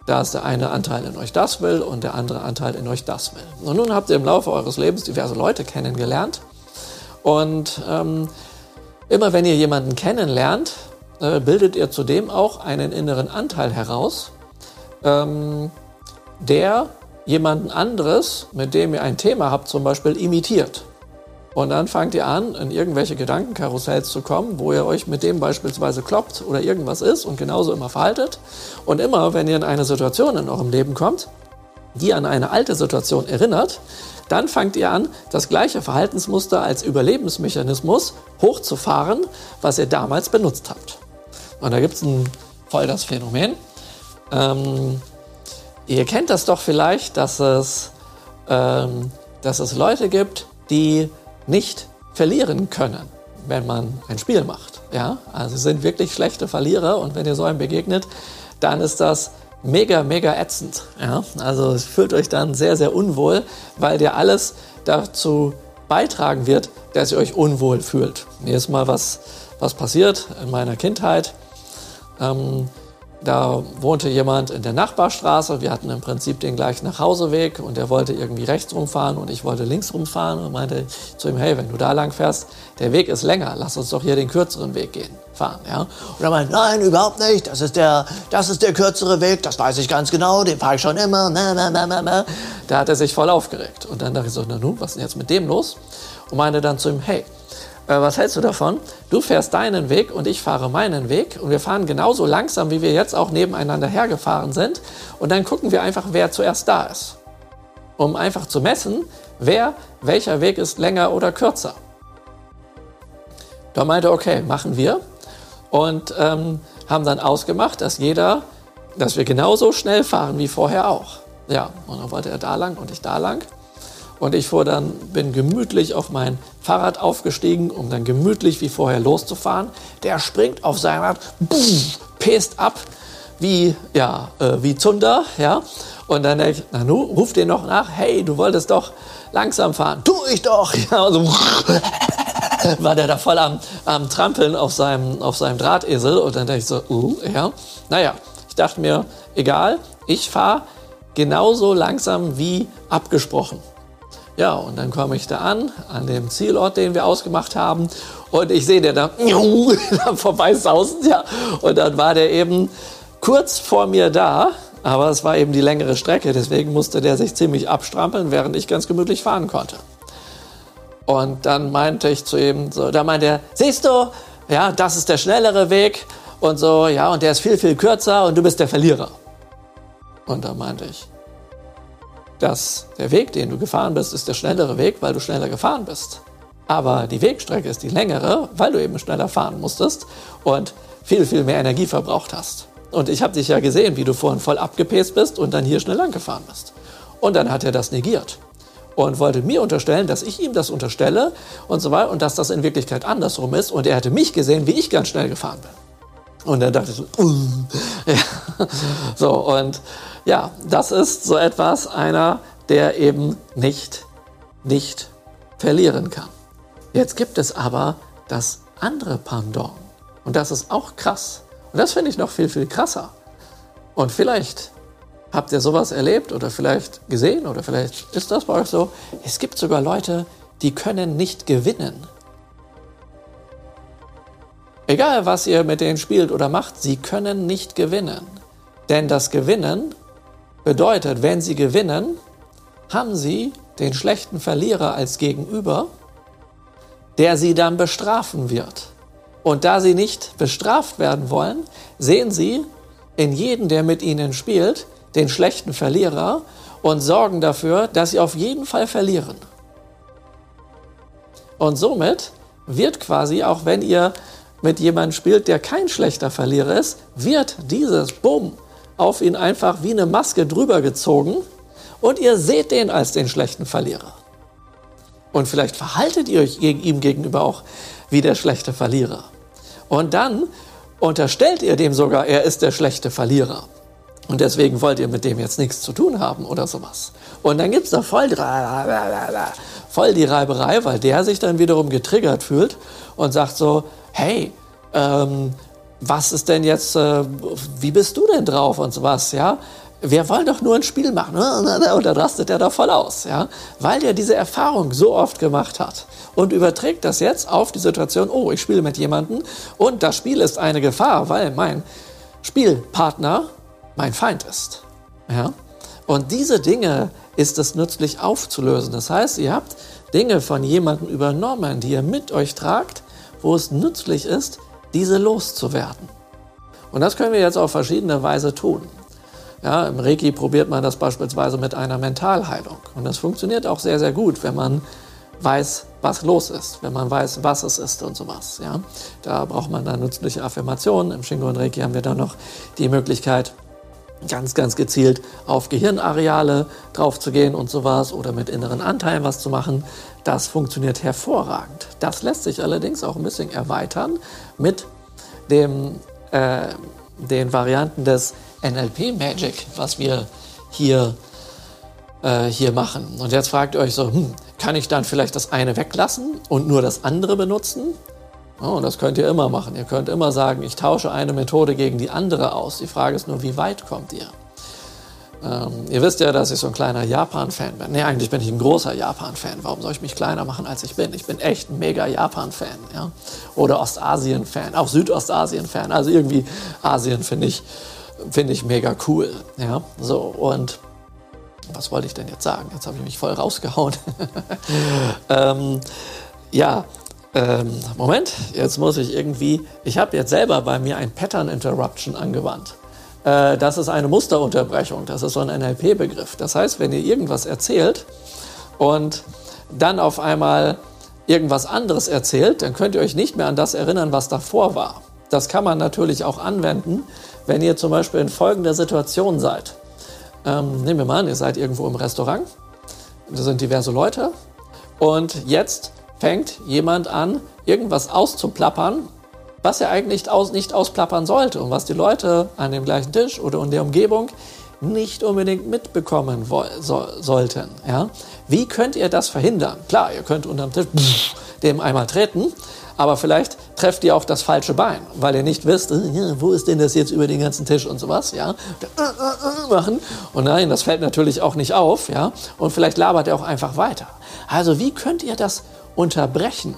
dass der eine Anteil in euch das will und der andere Anteil in euch das will. Und nun habt ihr im Laufe eures Lebens diverse Leute kennengelernt. Und ähm, immer wenn ihr jemanden kennenlernt, äh, bildet ihr zudem auch einen inneren Anteil heraus, ähm, der jemanden anderes, mit dem ihr ein Thema habt, zum Beispiel imitiert. Und dann fangt ihr an, in irgendwelche Gedankenkarussells zu kommen, wo ihr euch mit dem beispielsweise kloppt oder irgendwas ist und genauso immer verhaltet. Und immer, wenn ihr in eine Situation in eurem Leben kommt, die an eine alte Situation erinnert, dann fangt ihr an, das gleiche Verhaltensmuster als Überlebensmechanismus hochzufahren, was ihr damals benutzt habt. Und da gibt es ein voll das Phänomen. Ähm, ihr kennt das doch vielleicht, dass es, ähm, dass es Leute gibt, die nicht verlieren können, wenn man ein Spiel macht. Ja? Also sie sind wirklich schlechte Verlierer und wenn ihr so einem begegnet, dann ist das mega, mega ätzend. Ja? Also es fühlt euch dann sehr, sehr unwohl, weil dir alles dazu beitragen wird, dass ihr euch unwohl fühlt. Mir ist mal was, was passiert in meiner Kindheit. Ähm, da wohnte jemand in der Nachbarstraße. Wir hatten im Prinzip den gleichen Nachhauseweg und er wollte irgendwie rechts rumfahren und ich wollte links rumfahren und meinte zu ihm, hey, wenn du da lang fährst, der Weg ist länger, lass uns doch hier den kürzeren Weg gehen, fahren. Ja? Und er meinte, nein, überhaupt nicht, das ist, der, das ist der kürzere Weg, das weiß ich ganz genau, den fahre ich schon immer. Da hat er sich voll aufgeregt. Und dann dachte ich so, na nun, was ist denn jetzt mit dem los? Und meinte dann zu ihm, hey, äh, was hältst du davon? Du fährst deinen Weg und ich fahre meinen Weg und wir fahren genauso langsam, wie wir jetzt auch nebeneinander hergefahren sind und dann gucken wir einfach, wer zuerst da ist. Um einfach zu messen, wer, welcher Weg ist länger oder kürzer. Da meinte, okay, machen wir und ähm, haben dann ausgemacht, dass jeder, dass wir genauso schnell fahren wie vorher auch. Ja, und dann wollte er da lang und ich da lang. Und ich fuhr dann, bin gemütlich auf mein Fahrrad aufgestiegen, um dann gemütlich wie vorher loszufahren. Der springt auf sein Rad, pest ab, wie, ja, äh, wie Zunder, ja. Und dann denke ich, na nu, ruft den noch nach, hey, du wolltest doch langsam fahren. Tu ich doch! Ja, also, war der da voll am, am Trampeln auf seinem, auf seinem Drahtesel. Und dann dachte ich so, uh, ja. Naja, ich dachte mir, egal, ich fahre genauso langsam wie abgesprochen. Ja, und dann komme ich da an, an dem Zielort, den wir ausgemacht haben. Und ich sehe der da, da vorbei sausen, ja. Und dann war der eben kurz vor mir da. Aber es war eben die längere Strecke, deswegen musste der sich ziemlich abstrampeln, während ich ganz gemütlich fahren konnte. Und dann meinte ich zu ihm, so, da meinte er, siehst du, ja, das ist der schnellere Weg und so, ja, und der ist viel, viel kürzer und du bist der Verlierer. Und da meinte ich, dass der Weg, den du gefahren bist, ist der schnellere Weg, weil du schneller gefahren bist. Aber die Wegstrecke ist die längere, weil du eben schneller fahren musstest und viel, viel mehr Energie verbraucht hast. Und ich habe dich ja gesehen, wie du vorhin voll abgepäst bist und dann hier schnell lang bist. Und dann hat er das negiert und wollte mir unterstellen, dass ich ihm das unterstelle und so weiter und dass das in Wirklichkeit andersrum ist. Und er hatte mich gesehen, wie ich ganz schnell gefahren bin. Und dann dachte ich uh, ja. so und ja, das ist so etwas einer, der eben nicht, nicht verlieren kann. Jetzt gibt es aber das andere Pendant. Und das ist auch krass. Und das finde ich noch viel, viel krasser. Und vielleicht habt ihr sowas erlebt oder vielleicht gesehen oder vielleicht ist das bei euch so. Es gibt sogar Leute, die können nicht gewinnen. Egal, was ihr mit denen spielt oder macht, sie können nicht gewinnen. Denn das Gewinnen Bedeutet, wenn sie gewinnen, haben sie den schlechten Verlierer als Gegenüber, der sie dann bestrafen wird. Und da sie nicht bestraft werden wollen, sehen sie in jedem, der mit ihnen spielt, den schlechten Verlierer und sorgen dafür, dass sie auf jeden Fall verlieren. Und somit wird quasi, auch wenn ihr mit jemandem spielt, der kein schlechter Verlierer ist, wird dieses Bumm auf ihn einfach wie eine Maske drüber gezogen und ihr seht den als den schlechten Verlierer. Und vielleicht verhaltet ihr euch ihm gegenüber auch wie der schlechte Verlierer. Und dann unterstellt ihr dem sogar, er ist der schlechte Verlierer. Und deswegen wollt ihr mit dem jetzt nichts zu tun haben oder sowas. Und dann gibt es da voll, voll die Reiberei, weil der sich dann wiederum getriggert fühlt und sagt so, hey, ähm, was ist denn jetzt, äh, wie bist du denn drauf und sowas, ja? Wir wollen doch nur ein Spiel machen. Und dann rastet er da voll aus, ja? Weil er diese Erfahrung so oft gemacht hat und überträgt das jetzt auf die Situation, oh, ich spiele mit jemandem und das Spiel ist eine Gefahr, weil mein Spielpartner mein Feind ist, ja? Und diese Dinge ist es nützlich aufzulösen. Das heißt, ihr habt Dinge von jemandem übernommen, die ihr mit euch tragt, wo es nützlich ist, diese loszuwerden. Und das können wir jetzt auf verschiedene Weise tun. Ja, Im Reiki probiert man das beispielsweise mit einer Mentalheilung. Und das funktioniert auch sehr, sehr gut, wenn man weiß, was los ist, wenn man weiß, was es ist und sowas. Ja? Da braucht man dann nützliche Affirmationen. Im Shingo und Reiki haben wir dann noch die Möglichkeit, ganz, ganz gezielt auf Gehirnareale draufzugehen und sowas oder mit inneren Anteilen was zu machen. Das funktioniert hervorragend. Das lässt sich allerdings auch ein bisschen erweitern mit dem, äh, den Varianten des NLP Magic, was wir hier, äh, hier machen. Und jetzt fragt ihr euch so, hm, kann ich dann vielleicht das eine weglassen und nur das andere benutzen? Oh, das könnt ihr immer machen. Ihr könnt immer sagen, ich tausche eine Methode gegen die andere aus. Die Frage ist nur, wie weit kommt ihr? Ähm, ihr wisst ja, dass ich so ein kleiner Japan-Fan bin. Nee, eigentlich bin ich ein großer Japan-Fan. Warum soll ich mich kleiner machen, als ich bin? Ich bin echt ein mega Japan-Fan. Ja? Oder Ostasien-Fan, auch Südostasien-Fan. Also irgendwie Asien finde ich, find ich mega cool. Ja? So, und was wollte ich denn jetzt sagen? Jetzt habe ich mich voll rausgehauen. ähm, ja, ähm, Moment, jetzt muss ich irgendwie, ich habe jetzt selber bei mir ein Pattern Interruption angewandt. Äh, das ist eine Musterunterbrechung, das ist so ein NLP-Begriff. Das heißt, wenn ihr irgendwas erzählt und dann auf einmal irgendwas anderes erzählt, dann könnt ihr euch nicht mehr an das erinnern, was davor war. Das kann man natürlich auch anwenden, wenn ihr zum Beispiel in folgender Situation seid. Ähm, nehmen wir mal an, ihr seid irgendwo im Restaurant, da sind diverse Leute und jetzt fängt jemand an, irgendwas auszuplappern, was er eigentlich aus, nicht ausplappern sollte und was die Leute an dem gleichen Tisch oder in der Umgebung nicht unbedingt mitbekommen so, sollten. Ja? Wie könnt ihr das verhindern? Klar, ihr könnt unterm Tisch dem einmal treten, aber vielleicht trefft ihr auch das falsche Bein, weil ihr nicht wisst, äh, wo ist denn das jetzt über den ganzen Tisch und sowas, ja, äh, äh, machen und nein, das fällt natürlich auch nicht auf, ja, und vielleicht labert er auch einfach weiter. Also wie könnt ihr das unterbrechen?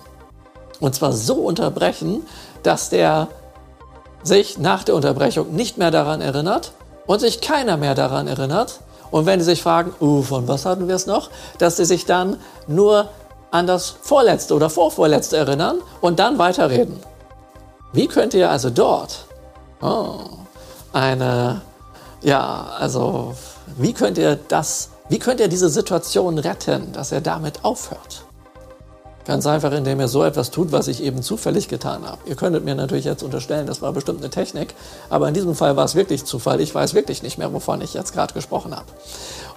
Und zwar so unterbrechen, dass der sich nach der Unterbrechung nicht mehr daran erinnert und sich keiner mehr daran erinnert. Und wenn sie sich fragen, uh, von was hatten wir es noch, dass sie sich dann nur an das vorletzte oder vorvorletzte erinnern und dann weiterreden. Wie könnt ihr also dort oh, eine, ja, also wie könnt ihr das, wie könnt ihr diese Situation retten, dass er damit aufhört? Ganz einfach, indem ihr so etwas tut, was ich eben zufällig getan habe. Ihr könntet mir natürlich jetzt unterstellen, das war bestimmt eine Technik, aber in diesem Fall war es wirklich Zufall. Ich weiß wirklich nicht mehr, wovon ich jetzt gerade gesprochen habe.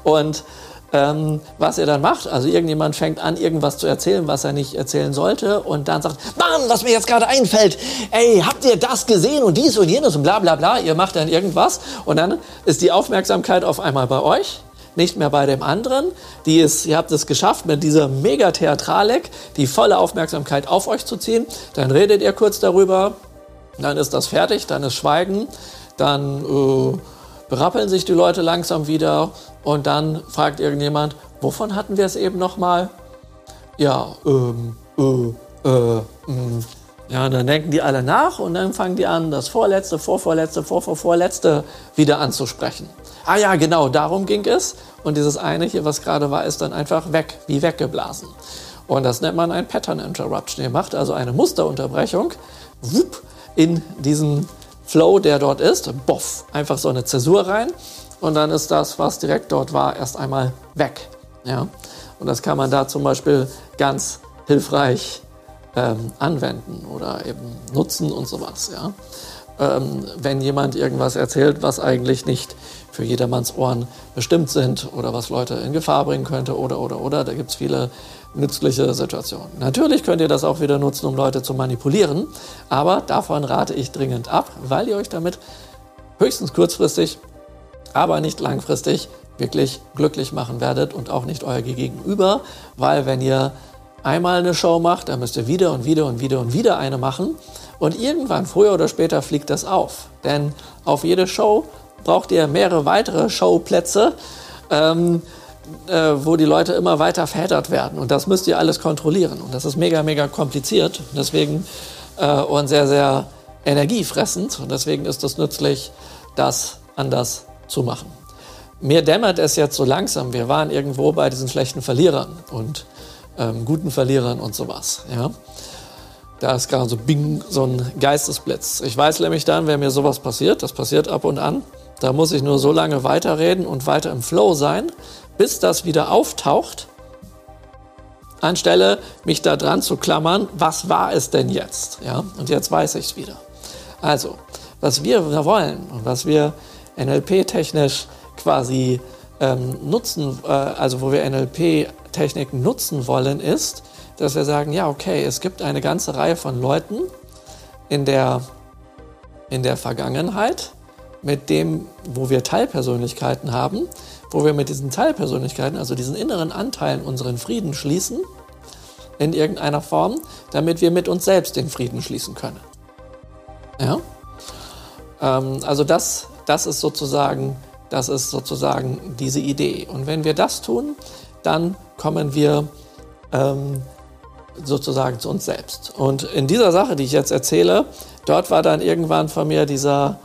Und ähm, was ihr dann macht, also irgendjemand fängt an, irgendwas zu erzählen, was er nicht erzählen sollte und dann sagt, Mann, was mir jetzt gerade einfällt, ey, habt ihr das gesehen und dies und jenes und bla bla bla, ihr macht dann irgendwas und dann ist die Aufmerksamkeit auf einmal bei euch nicht mehr bei dem anderen. Die ist, ihr habt es geschafft, mit dieser Megatheatralik die volle Aufmerksamkeit auf euch zu ziehen. Dann redet ihr kurz darüber, dann ist das fertig, dann ist Schweigen, dann äh, berappeln sich die Leute langsam wieder und dann fragt irgendjemand, wovon hatten wir es eben nochmal? Ja, ähm, äh, äh, mh. Mm. Ja, und dann denken die alle nach und dann fangen die an, das vorletzte, vorvorletzte, vorvorvorletzte wieder anzusprechen. Ah ja, genau, darum ging es. Und dieses eine hier, was gerade war, ist dann einfach weg, wie weggeblasen. Und das nennt man ein Pattern Interruption. Ihr macht also eine Musterunterbrechung wupp, in diesen Flow, der dort ist. Boff, einfach so eine Zäsur rein. Und dann ist das, was direkt dort war, erst einmal weg. Ja? Und das kann man da zum Beispiel ganz hilfreich ähm, anwenden oder eben nutzen und sowas. Ja? Ähm, wenn jemand irgendwas erzählt, was eigentlich nicht für jedermanns Ohren bestimmt sind oder was Leute in Gefahr bringen könnte oder oder oder. Da gibt es viele nützliche Situationen. Natürlich könnt ihr das auch wieder nutzen, um Leute zu manipulieren, aber davon rate ich dringend ab, weil ihr euch damit höchstens kurzfristig, aber nicht langfristig wirklich glücklich machen werdet und auch nicht euer Gegenüber, weil wenn ihr einmal eine Show macht, dann müsst ihr wieder und wieder und wieder und wieder eine machen und irgendwann, früher oder später, fliegt das auf. Denn auf jede Show braucht ihr mehrere weitere Showplätze, ähm, äh, wo die Leute immer weiter verheddert werden. Und das müsst ihr alles kontrollieren. Und das ist mega, mega kompliziert. Deswegen äh, und sehr, sehr energiefressend. Und deswegen ist es nützlich, das anders zu machen. Mir dämmert es jetzt so langsam. Wir waren irgendwo bei diesen schlechten Verlierern und ähm, guten Verlierern und sowas. Ja? Da ist gerade so Bing, so ein Geistesblitz. Ich weiß nämlich dann, wenn mir sowas passiert, das passiert ab und an, da muss ich nur so lange weiterreden und weiter im Flow sein, bis das wieder auftaucht, anstelle mich da dran zu klammern, was war es denn jetzt? Ja, und jetzt weiß ich es wieder. Also, was wir wollen und was wir NLP-technisch quasi ähm, nutzen, äh, also wo wir NLP-Techniken nutzen wollen, ist, dass wir sagen, ja, okay, es gibt eine ganze Reihe von Leuten in der, in der Vergangenheit, mit dem, wo wir Teilpersönlichkeiten haben, wo wir mit diesen Teilpersönlichkeiten, also diesen inneren Anteilen, unseren Frieden schließen, in irgendeiner Form, damit wir mit uns selbst den Frieden schließen können. Ja? Ähm, also das, das ist sozusagen, das ist sozusagen diese Idee. Und wenn wir das tun, dann kommen wir ähm, sozusagen zu uns selbst. Und in dieser Sache, die ich jetzt erzähle, dort war dann irgendwann von mir dieser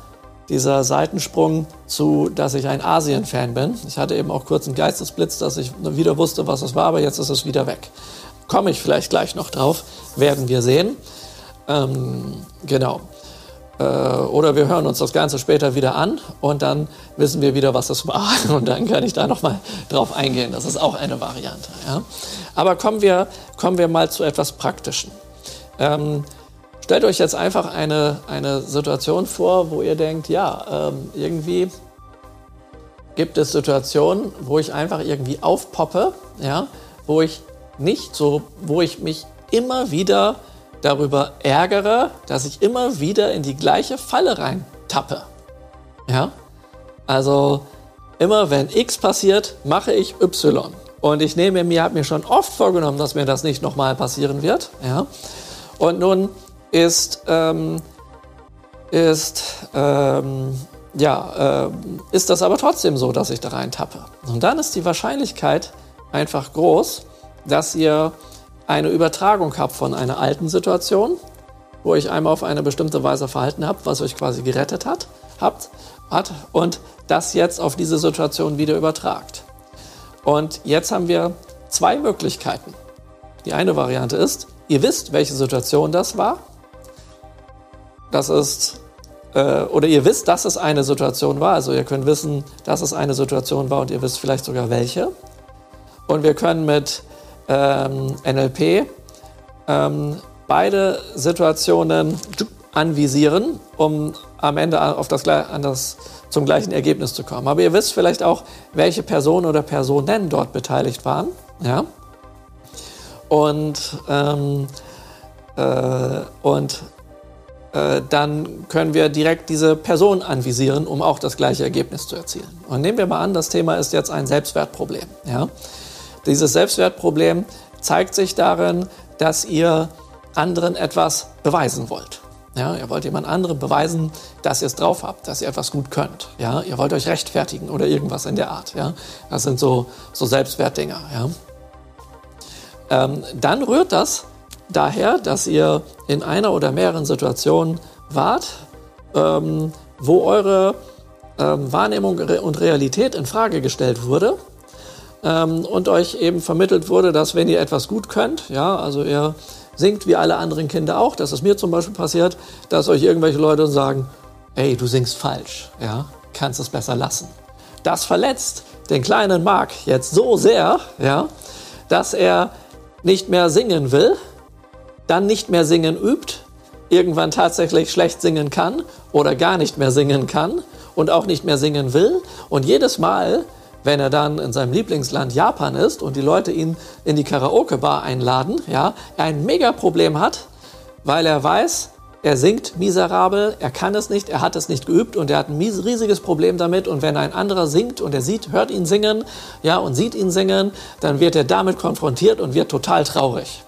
dieser Seitensprung zu, dass ich ein Asien-Fan bin. Ich hatte eben auch kurz einen Geistesblitz, dass ich wieder wusste, was es war, aber jetzt ist es wieder weg. Komme ich vielleicht gleich noch drauf, werden wir sehen. Ähm, genau. Äh, oder wir hören uns das Ganze später wieder an und dann wissen wir wieder, was es war. Und dann kann ich da nochmal drauf eingehen. Das ist auch eine Variante. Ja? Aber kommen wir, kommen wir mal zu etwas Praktischen. Ähm, Stellt euch jetzt einfach eine, eine Situation vor, wo ihr denkt, ja, ähm, irgendwie gibt es Situationen, wo ich einfach irgendwie aufpoppe, ja, wo ich nicht so, wo ich mich immer wieder darüber ärgere, dass ich immer wieder in die gleiche Falle rein tappe. Ja? Also immer wenn X passiert, mache ich Y. Und ich nehme mir, habe mir schon oft vorgenommen, dass mir das nicht nochmal passieren wird. Ja? Und nun ist, ähm, ist, ähm, ja, äh, ist das aber trotzdem so, dass ich da rein tappe. Und dann ist die Wahrscheinlichkeit einfach groß, dass ihr eine Übertragung habt von einer alten Situation, wo ich einmal auf eine bestimmte Weise verhalten habt, was euch quasi gerettet hat, habt, hat und das jetzt auf diese Situation wieder übertragt. Und jetzt haben wir zwei Möglichkeiten. Die eine Variante ist, ihr wisst, welche Situation das war. Das ist, äh, oder ihr wisst, dass es eine Situation war. Also ihr könnt wissen, dass es eine Situation war und ihr wisst vielleicht sogar welche. Und wir können mit ähm, NLP ähm, beide Situationen anvisieren, um am Ende auf das, an das, zum gleichen Ergebnis zu kommen. Aber ihr wisst vielleicht auch, welche Personen oder Personen dort beteiligt waren. Ja? Und, ähm, äh, und dann können wir direkt diese Person anvisieren, um auch das gleiche Ergebnis zu erzielen. Und nehmen wir mal an, das Thema ist jetzt ein Selbstwertproblem. Ja? Dieses Selbstwertproblem zeigt sich darin, dass ihr anderen etwas beweisen wollt. Ja, ihr wollt jemand anderem beweisen, dass ihr es drauf habt, dass ihr etwas gut könnt. Ja, ihr wollt euch rechtfertigen oder irgendwas in der Art. Ja, das sind so, so Selbstwertdinger. Ja. Ähm, dann rührt das daher, dass ihr in einer oder mehreren Situationen wart, ähm, wo eure ähm, Wahrnehmung und Realität in Frage gestellt wurde ähm, und euch eben vermittelt wurde, dass wenn ihr etwas gut könnt, ja, also ihr singt wie alle anderen Kinder auch, das ist mir zum Beispiel passiert, dass euch irgendwelche Leute sagen, ey, du singst falsch, ja, kannst es besser lassen. Das verletzt den kleinen Mark jetzt so sehr, ja, dass er nicht mehr singen will, dann nicht mehr singen übt, irgendwann tatsächlich schlecht singen kann oder gar nicht mehr singen kann und auch nicht mehr singen will. Und jedes Mal, wenn er dann in seinem Lieblingsland Japan ist und die Leute ihn in die Karaoke-Bar einladen, ja, er ein Mega-Problem hat, weil er weiß, er singt miserabel, er kann es nicht, er hat es nicht geübt und er hat ein riesiges Problem damit. Und wenn ein anderer singt und er sieht, hört ihn singen, ja, und sieht ihn singen, dann wird er damit konfrontiert und wird total traurig.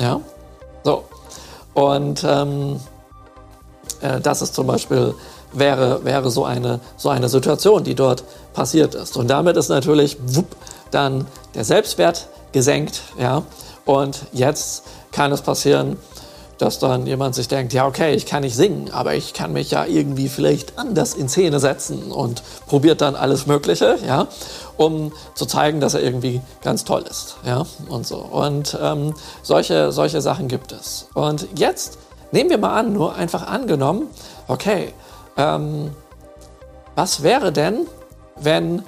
Ja, so. Und ähm, äh, das ist zum Beispiel wäre, wäre so, eine, so eine Situation, die dort passiert ist. Und damit ist natürlich wupp, dann der Selbstwert gesenkt. Ja? Und jetzt kann es passieren, dass dann jemand sich denkt, ja okay, ich kann nicht singen, aber ich kann mich ja irgendwie vielleicht anders in Szene setzen und probiert dann alles Mögliche, ja, um zu zeigen, dass er irgendwie ganz toll ist, ja, und so. Und ähm, solche, solche Sachen gibt es. Und jetzt nehmen wir mal an, nur einfach angenommen, okay, ähm, was wäre denn, wenn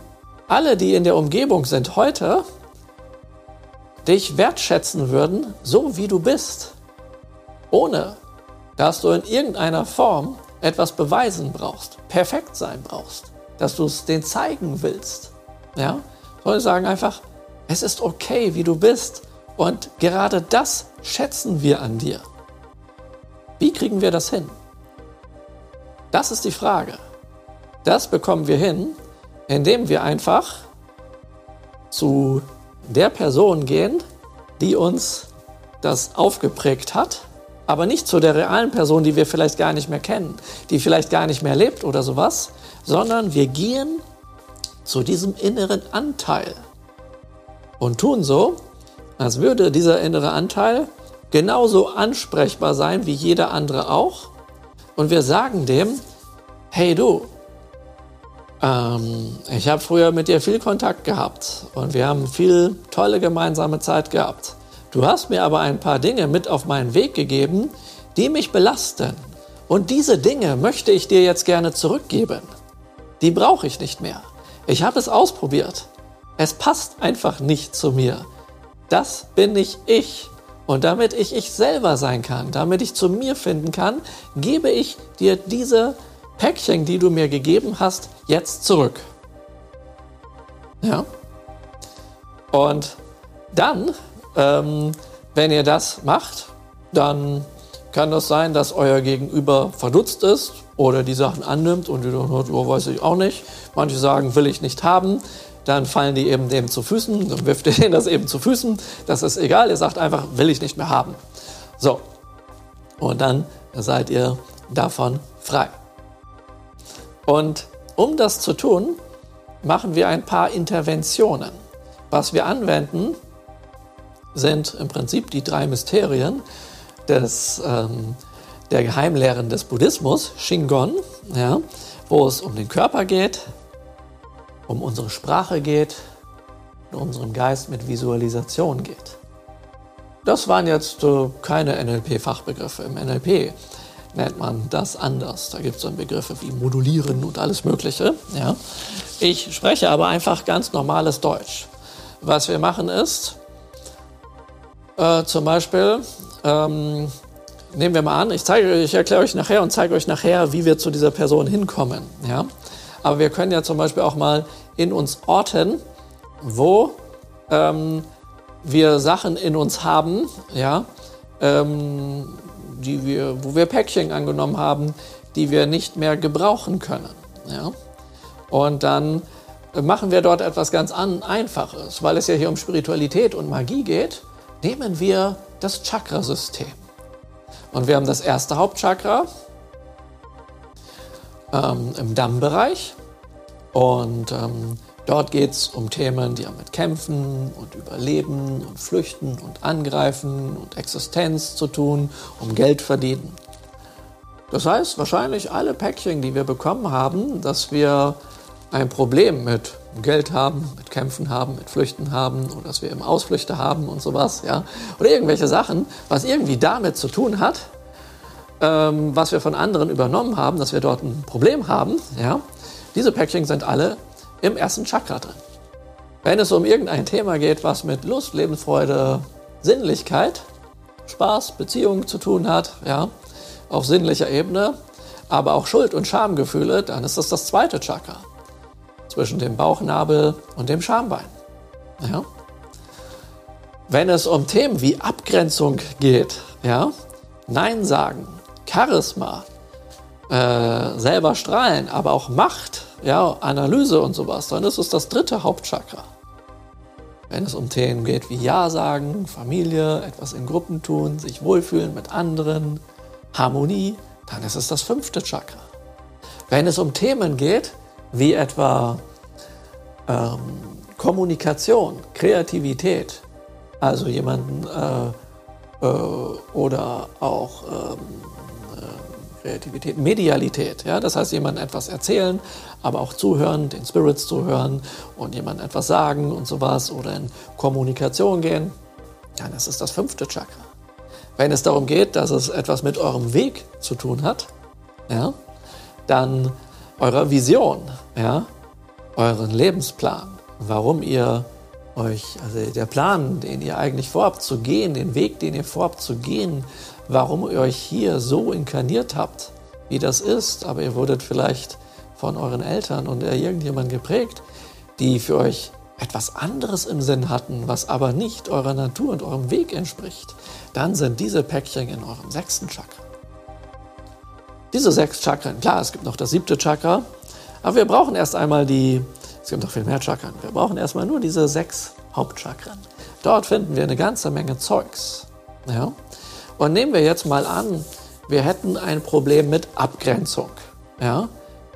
alle, die in der Umgebung sind heute, dich wertschätzen würden, so wie du bist, ohne dass du in irgendeiner Form etwas beweisen brauchst, perfekt sein brauchst, dass du es denen zeigen willst. Ja? Sondern sagen einfach, es ist okay, wie du bist und gerade das schätzen wir an dir. Wie kriegen wir das hin? Das ist die Frage. Das bekommen wir hin, indem wir einfach zu der Person gehen, die uns das aufgeprägt hat, aber nicht zu der realen Person, die wir vielleicht gar nicht mehr kennen, die vielleicht gar nicht mehr lebt oder sowas, sondern wir gehen zu diesem inneren Anteil und tun so, als würde dieser innere Anteil genauso ansprechbar sein wie jeder andere auch und wir sagen dem, hey du, ähm, ich habe früher mit dir viel Kontakt gehabt und wir haben viel tolle gemeinsame Zeit gehabt. Du hast mir aber ein paar Dinge mit auf meinen Weg gegeben, die mich belasten. Und diese Dinge möchte ich dir jetzt gerne zurückgeben. Die brauche ich nicht mehr. Ich habe es ausprobiert. Es passt einfach nicht zu mir. Das bin nicht ich. Und damit ich ich selber sein kann, damit ich zu mir finden kann, gebe ich dir diese Päckchen, die du mir gegeben hast, jetzt zurück. Ja. Und dann, ähm, wenn ihr das macht, dann kann das sein, dass euer Gegenüber verdutzt ist oder die Sachen annimmt und ihr sagt, oh, weiß ich auch nicht. Manche sagen, will ich nicht haben dann fallen die eben dem zu Füßen, dann wirft ihr denen das eben zu Füßen. Das ist egal, ihr sagt einfach, will ich nicht mehr haben. So, und dann seid ihr davon frei. Und um das zu tun, machen wir ein paar Interventionen. Was wir anwenden, sind im Prinzip die drei Mysterien des, ähm, der Geheimlehren des Buddhismus, Shingon, ja, wo es um den Körper geht, um unsere Sprache geht und unseren Geist mit Visualisation geht. Das waren jetzt äh, keine NLP-Fachbegriffe. Im NLP nennt man das anders. Da gibt es dann Begriffe wie modulieren und alles Mögliche. Ja. Ich spreche aber einfach ganz normales Deutsch. Was wir machen ist, äh, zum Beispiel, ähm, nehmen wir mal an, ich, ich erkläre euch nachher und zeige euch nachher, wie wir zu dieser Person hinkommen. Ja? Aber wir können ja zum Beispiel auch mal in uns orten, wo ähm, wir Sachen in uns haben, ja, ähm, die wir, wo wir Päckchen angenommen haben, die wir nicht mehr gebrauchen können. Ja? Und dann machen wir dort etwas ganz Einfaches, weil es ja hier um Spiritualität und Magie geht, nehmen wir das Chakrasystem. Und wir haben das erste Hauptchakra ähm, im Dammbereich. Und ähm, dort geht es um Themen, die haben mit Kämpfen und Überleben und Flüchten und Angreifen und Existenz zu tun, um Geld verdienen. Das heißt, wahrscheinlich alle Päckchen, die wir bekommen haben, dass wir ein Problem mit Geld haben, mit Kämpfen haben, mit Flüchten haben oder dass wir eben Ausflüchte haben und sowas, ja, oder irgendwelche Sachen, was irgendwie damit zu tun hat, ähm, was wir von anderen übernommen haben, dass wir dort ein Problem haben, ja, diese Päckchen sind alle im ersten Chakra drin. Wenn es um irgendein Thema geht, was mit Lust, Lebensfreude, Sinnlichkeit, Spaß, Beziehungen zu tun hat, ja, auf sinnlicher Ebene, aber auch Schuld- und Schamgefühle, dann ist das das zweite Chakra zwischen dem Bauchnabel und dem Schambein. Ja? Wenn es um Themen wie Abgrenzung geht, ja, Nein sagen, Charisma, äh, selber strahlen, aber auch Macht, ja, Analyse und sowas, dann ist es das dritte Hauptchakra. Wenn es um Themen geht wie Ja sagen, Familie, etwas in Gruppen tun, sich wohlfühlen mit anderen, Harmonie, dann ist es das fünfte Chakra. Wenn es um Themen geht, wie etwa ähm, Kommunikation, Kreativität, also jemanden äh, äh, oder auch ähm, äh, Kreativität, Medialität, ja, das heißt jemandem etwas erzählen, aber auch zuhören, den Spirits zuhören und jemandem etwas sagen und sowas oder in Kommunikation gehen, ja, das ist das fünfte Chakra. Wenn es darum geht, dass es etwas mit eurem Weg zu tun hat, ja, dann eurer Vision, ja, euren Lebensplan, warum ihr euch, also der Plan, den ihr eigentlich vorhabt zu gehen, den Weg, den ihr vorhabt zu gehen, warum ihr euch hier so inkarniert habt, wie das ist, aber ihr wurdet vielleicht von euren Eltern und irgendjemand geprägt, die für euch etwas anderes im Sinn hatten, was aber nicht eurer Natur und eurem Weg entspricht, dann sind diese Päckchen in eurem sechsten Chakra. Diese sechs Chakren, klar, es gibt noch das siebte Chakra, aber wir brauchen erst einmal die, es gibt noch viel mehr Chakren, wir brauchen erstmal nur diese sechs Hauptchakren. Dort finden wir eine ganze Menge Zeugs. Ja? Und nehmen wir jetzt mal an, wir hätten ein Problem mit Abgrenzung. Ja?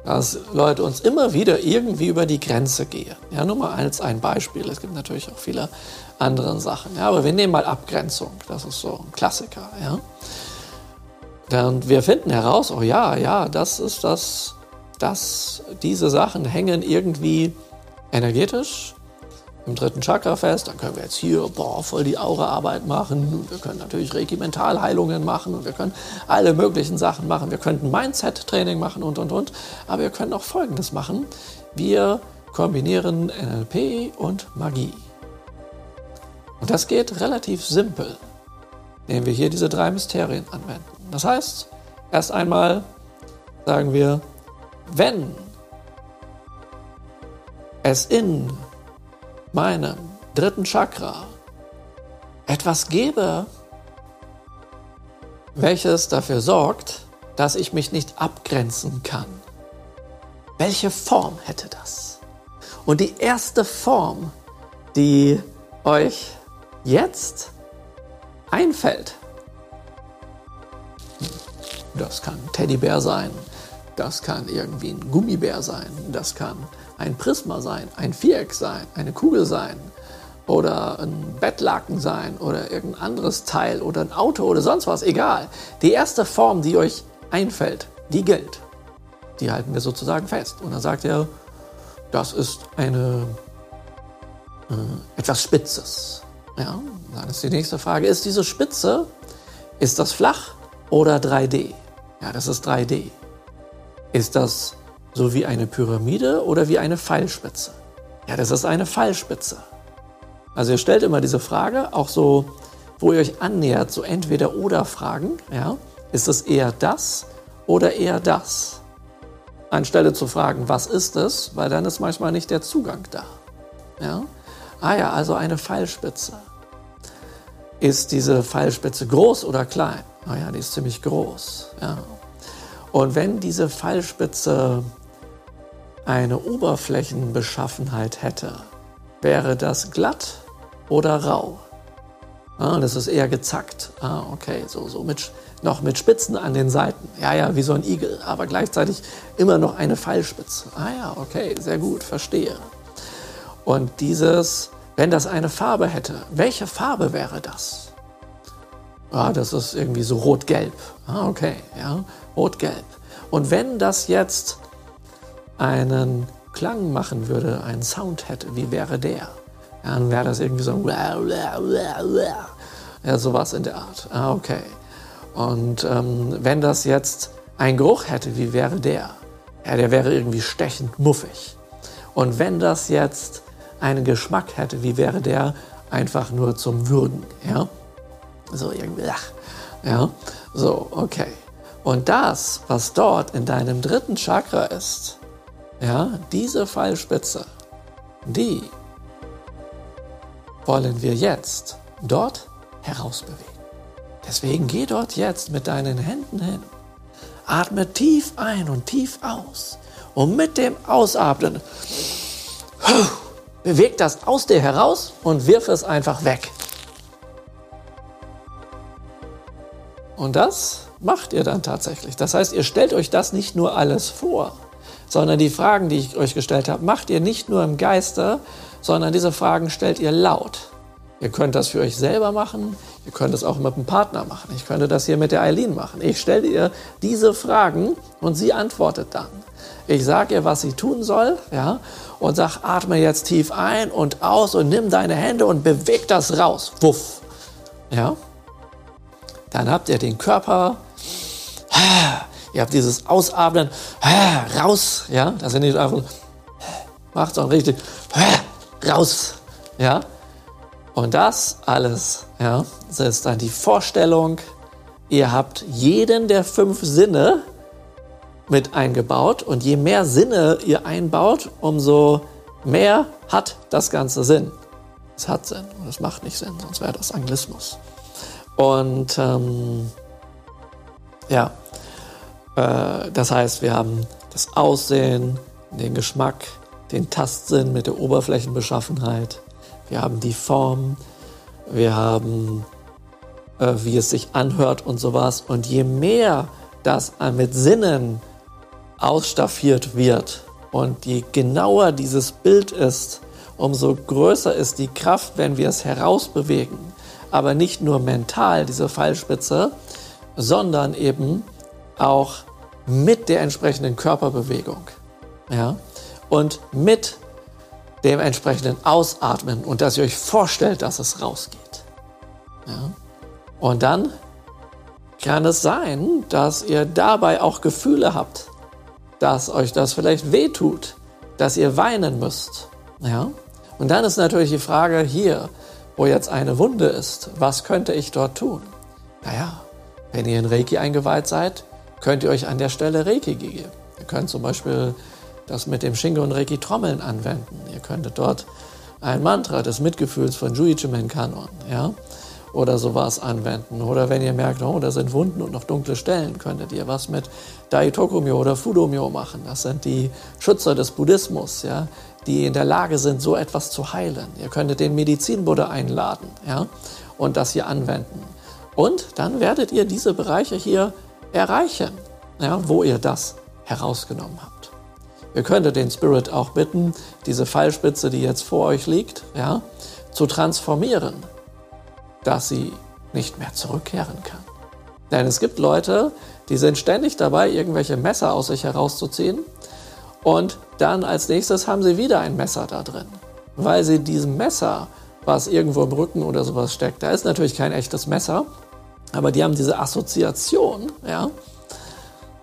Dass Leute uns immer wieder irgendwie über die Grenze gehen. Ja, nur mal als ein Beispiel. Es gibt natürlich auch viele andere Sachen. Ja, aber wir nehmen mal Abgrenzung. Das ist so ein Klassiker. Ja? Und wir finden heraus, oh ja, ja, das ist das, dass diese Sachen hängen irgendwie energetisch im dritten Chakra fest. Dann können wir jetzt hier boah, voll die Aura-Arbeit machen. Wir können natürlich Regimentalheilungen machen und wir können alle möglichen Sachen machen. Wir könnten Mindset-Training machen und und und. Aber wir können auch Folgendes machen. Wir kombinieren NLP und Magie. Und das geht relativ simpel, indem wir hier diese drei Mysterien anwenden. Das heißt, erst einmal sagen wir, wenn es in meinem dritten Chakra etwas gäbe, welches dafür sorgt, dass ich mich nicht abgrenzen kann, welche Form hätte das? Und die erste Form, die euch jetzt einfällt, Das kann ein Teddybär sein, das kann irgendwie ein Gummibär sein, das kann ein Prisma sein, ein Viereck sein, eine Kugel sein oder ein Bettlaken sein oder irgendein anderes Teil oder ein Auto oder sonst was, egal. Die erste Form, die euch einfällt, die gilt. Die halten wir sozusagen fest. Und dann sagt er, das ist eine äh, etwas Spitzes. Ja, dann ist die nächste Frage, ist diese Spitze, ist das flach oder 3D? Ja, das ist 3D. Ist das so wie eine Pyramide oder wie eine Pfeilspitze? Ja, das ist eine Pfeilspitze. Also ihr stellt immer diese Frage, auch so, wo ihr euch annähert, so entweder oder Fragen. Ja? Ist es eher das oder eher das? Anstelle zu fragen, was ist es, weil dann ist manchmal nicht der Zugang da. Ja? Ah ja, also eine Pfeilspitze. Ist diese Pfeilspitze groß oder klein? Ah ja, die ist ziemlich groß. Ja. Und wenn diese Pfeilspitze eine Oberflächenbeschaffenheit hätte, wäre das glatt oder rau. Ah, das ist eher gezackt. Ah, okay, so, so mit, noch mit Spitzen an den Seiten. Ja, ja, wie so ein Igel, aber gleichzeitig immer noch eine Pfeilspitze. Ah ja, okay, sehr gut, verstehe. Und dieses, wenn das eine Farbe hätte, welche Farbe wäre das? Ah, das ist irgendwie so rot-gelb. Ah, okay, ja, rot-gelb. Und wenn das jetzt einen Klang machen würde, einen Sound hätte, wie wäre der? Ja, dann wäre das irgendwie so ja, sowas in der Art. Ah, okay. Und ähm, wenn das jetzt einen Geruch hätte, wie wäre der? Ja, der wäre irgendwie stechend muffig. Und wenn das jetzt einen Geschmack hätte, wie wäre der einfach nur zum Würgen? Ja, so irgendwie, ja, so, okay. Und das, was dort in deinem dritten Chakra ist, ja, diese Pfeilspitze, die wollen wir jetzt dort herausbewegen. Deswegen geh dort jetzt mit deinen Händen hin. Atme tief ein und tief aus. Und mit dem Ausatmen beweg das aus dir heraus und wirf es einfach weg. Und das macht ihr dann tatsächlich. Das heißt, ihr stellt euch das nicht nur alles vor, sondern die Fragen, die ich euch gestellt habe, macht ihr nicht nur im Geiste, sondern diese Fragen stellt ihr laut. Ihr könnt das für euch selber machen, ihr könnt es auch mit einem Partner machen. Ich könnte das hier mit der Eileen machen. Ich stelle ihr diese Fragen und sie antwortet dann. Ich sage ihr, was sie tun soll, ja, und sag, atme jetzt tief ein und aus und nimm deine Hände und beweg das raus. Wuff. Ja. Dann habt ihr den Körper, ihr habt dieses Ausatmen, raus, ja, das sind nicht einfach, macht auch richtig, raus, ja. Und das alles, ja, das ist dann die Vorstellung, ihr habt jeden der fünf Sinne mit eingebaut. Und je mehr Sinne ihr einbaut, umso mehr hat das Ganze Sinn. Es hat Sinn. Und es macht nicht Sinn, sonst wäre das Anglismus. Und ähm, ja, äh, das heißt, wir haben das Aussehen, den Geschmack, den Tastsinn mit der Oberflächenbeschaffenheit, wir haben die Form, wir haben, äh, wie es sich anhört und sowas. Und je mehr das mit Sinnen ausstaffiert wird und je genauer dieses Bild ist, umso größer ist die Kraft, wenn wir es herausbewegen. Aber nicht nur mental, diese Pfeilspitze, sondern eben auch mit der entsprechenden Körperbewegung. Ja? Und mit dem entsprechenden Ausatmen und dass ihr euch vorstellt, dass es rausgeht. Ja? Und dann kann es sein, dass ihr dabei auch Gefühle habt, dass euch das vielleicht wehtut, dass ihr weinen müsst. Ja? Und dann ist natürlich die Frage hier, wo jetzt eine Wunde ist, was könnte ich dort tun? Naja, wenn ihr in Reiki eingeweiht seid, könnt ihr euch an der Stelle Reiki geben. Ihr könnt zum Beispiel das mit dem Shingo und Reiki Trommeln anwenden. Ihr könntet dort ein Mantra des Mitgefühls von Juichimen Kanon, ja, oder sowas anwenden. Oder wenn ihr merkt, oh, da sind Wunden und noch dunkle Stellen, könntet ihr was mit Daitokumyo oder Fudomyo machen. Das sind die Schützer des Buddhismus, ja, die in der Lage sind, so etwas zu heilen. Ihr könntet den Medizinbuddha einladen, ja, und das hier anwenden. Und dann werdet ihr diese Bereiche hier erreichen, ja, wo ihr das herausgenommen habt. Ihr könntet den Spirit auch bitten, diese Pfeilspitze, die jetzt vor euch liegt, ja, zu transformieren, dass sie nicht mehr zurückkehren kann. Denn es gibt Leute, die sind ständig dabei, irgendwelche Messer aus sich herauszuziehen und dann als nächstes haben sie wieder ein Messer da drin, weil sie diesem Messer, was irgendwo im Rücken oder sowas steckt, da ist natürlich kein echtes Messer, aber die haben diese Assoziation, ja,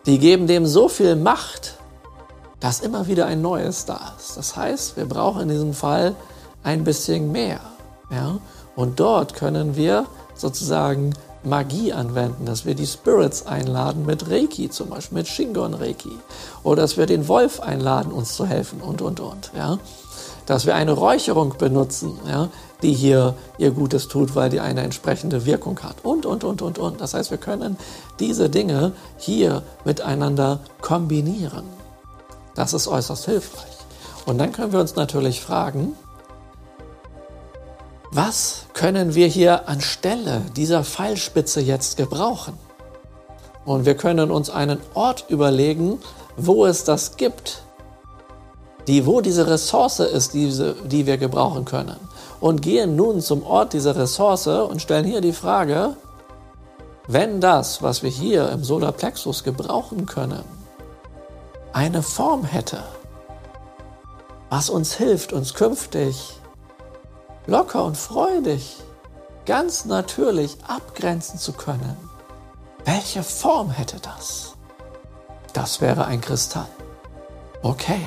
die geben dem so viel Macht, dass immer wieder ein neues da ist. Das heißt, wir brauchen in diesem Fall ein bisschen mehr. Ja? Und dort können wir sozusagen Magie anwenden, dass wir die Spirits einladen mit Reiki, zum Beispiel mit Shingon Reiki. Oder dass wir den Wolf einladen, uns zu helfen und, und, und. Ja? Dass wir eine Räucherung benutzen, ja? die hier ihr Gutes tut, weil die eine entsprechende Wirkung hat. Und, und, und, und, und. Das heißt, wir können diese Dinge hier miteinander kombinieren. Das ist äußerst hilfreich. Und dann können wir uns natürlich fragen, was können wir hier anstelle dieser Pfeilspitze jetzt gebrauchen? Und wir können uns einen Ort überlegen, wo es das gibt, die, wo diese Ressource ist, diese, die wir gebrauchen können. Und gehen nun zum Ort dieser Ressource und stellen hier die Frage, wenn das, was wir hier im Solarplexus gebrauchen können, eine Form hätte, was uns hilft, uns künftig locker und freudig, ganz natürlich abgrenzen zu können. Welche Form hätte das? Das wäre ein Kristall. Okay.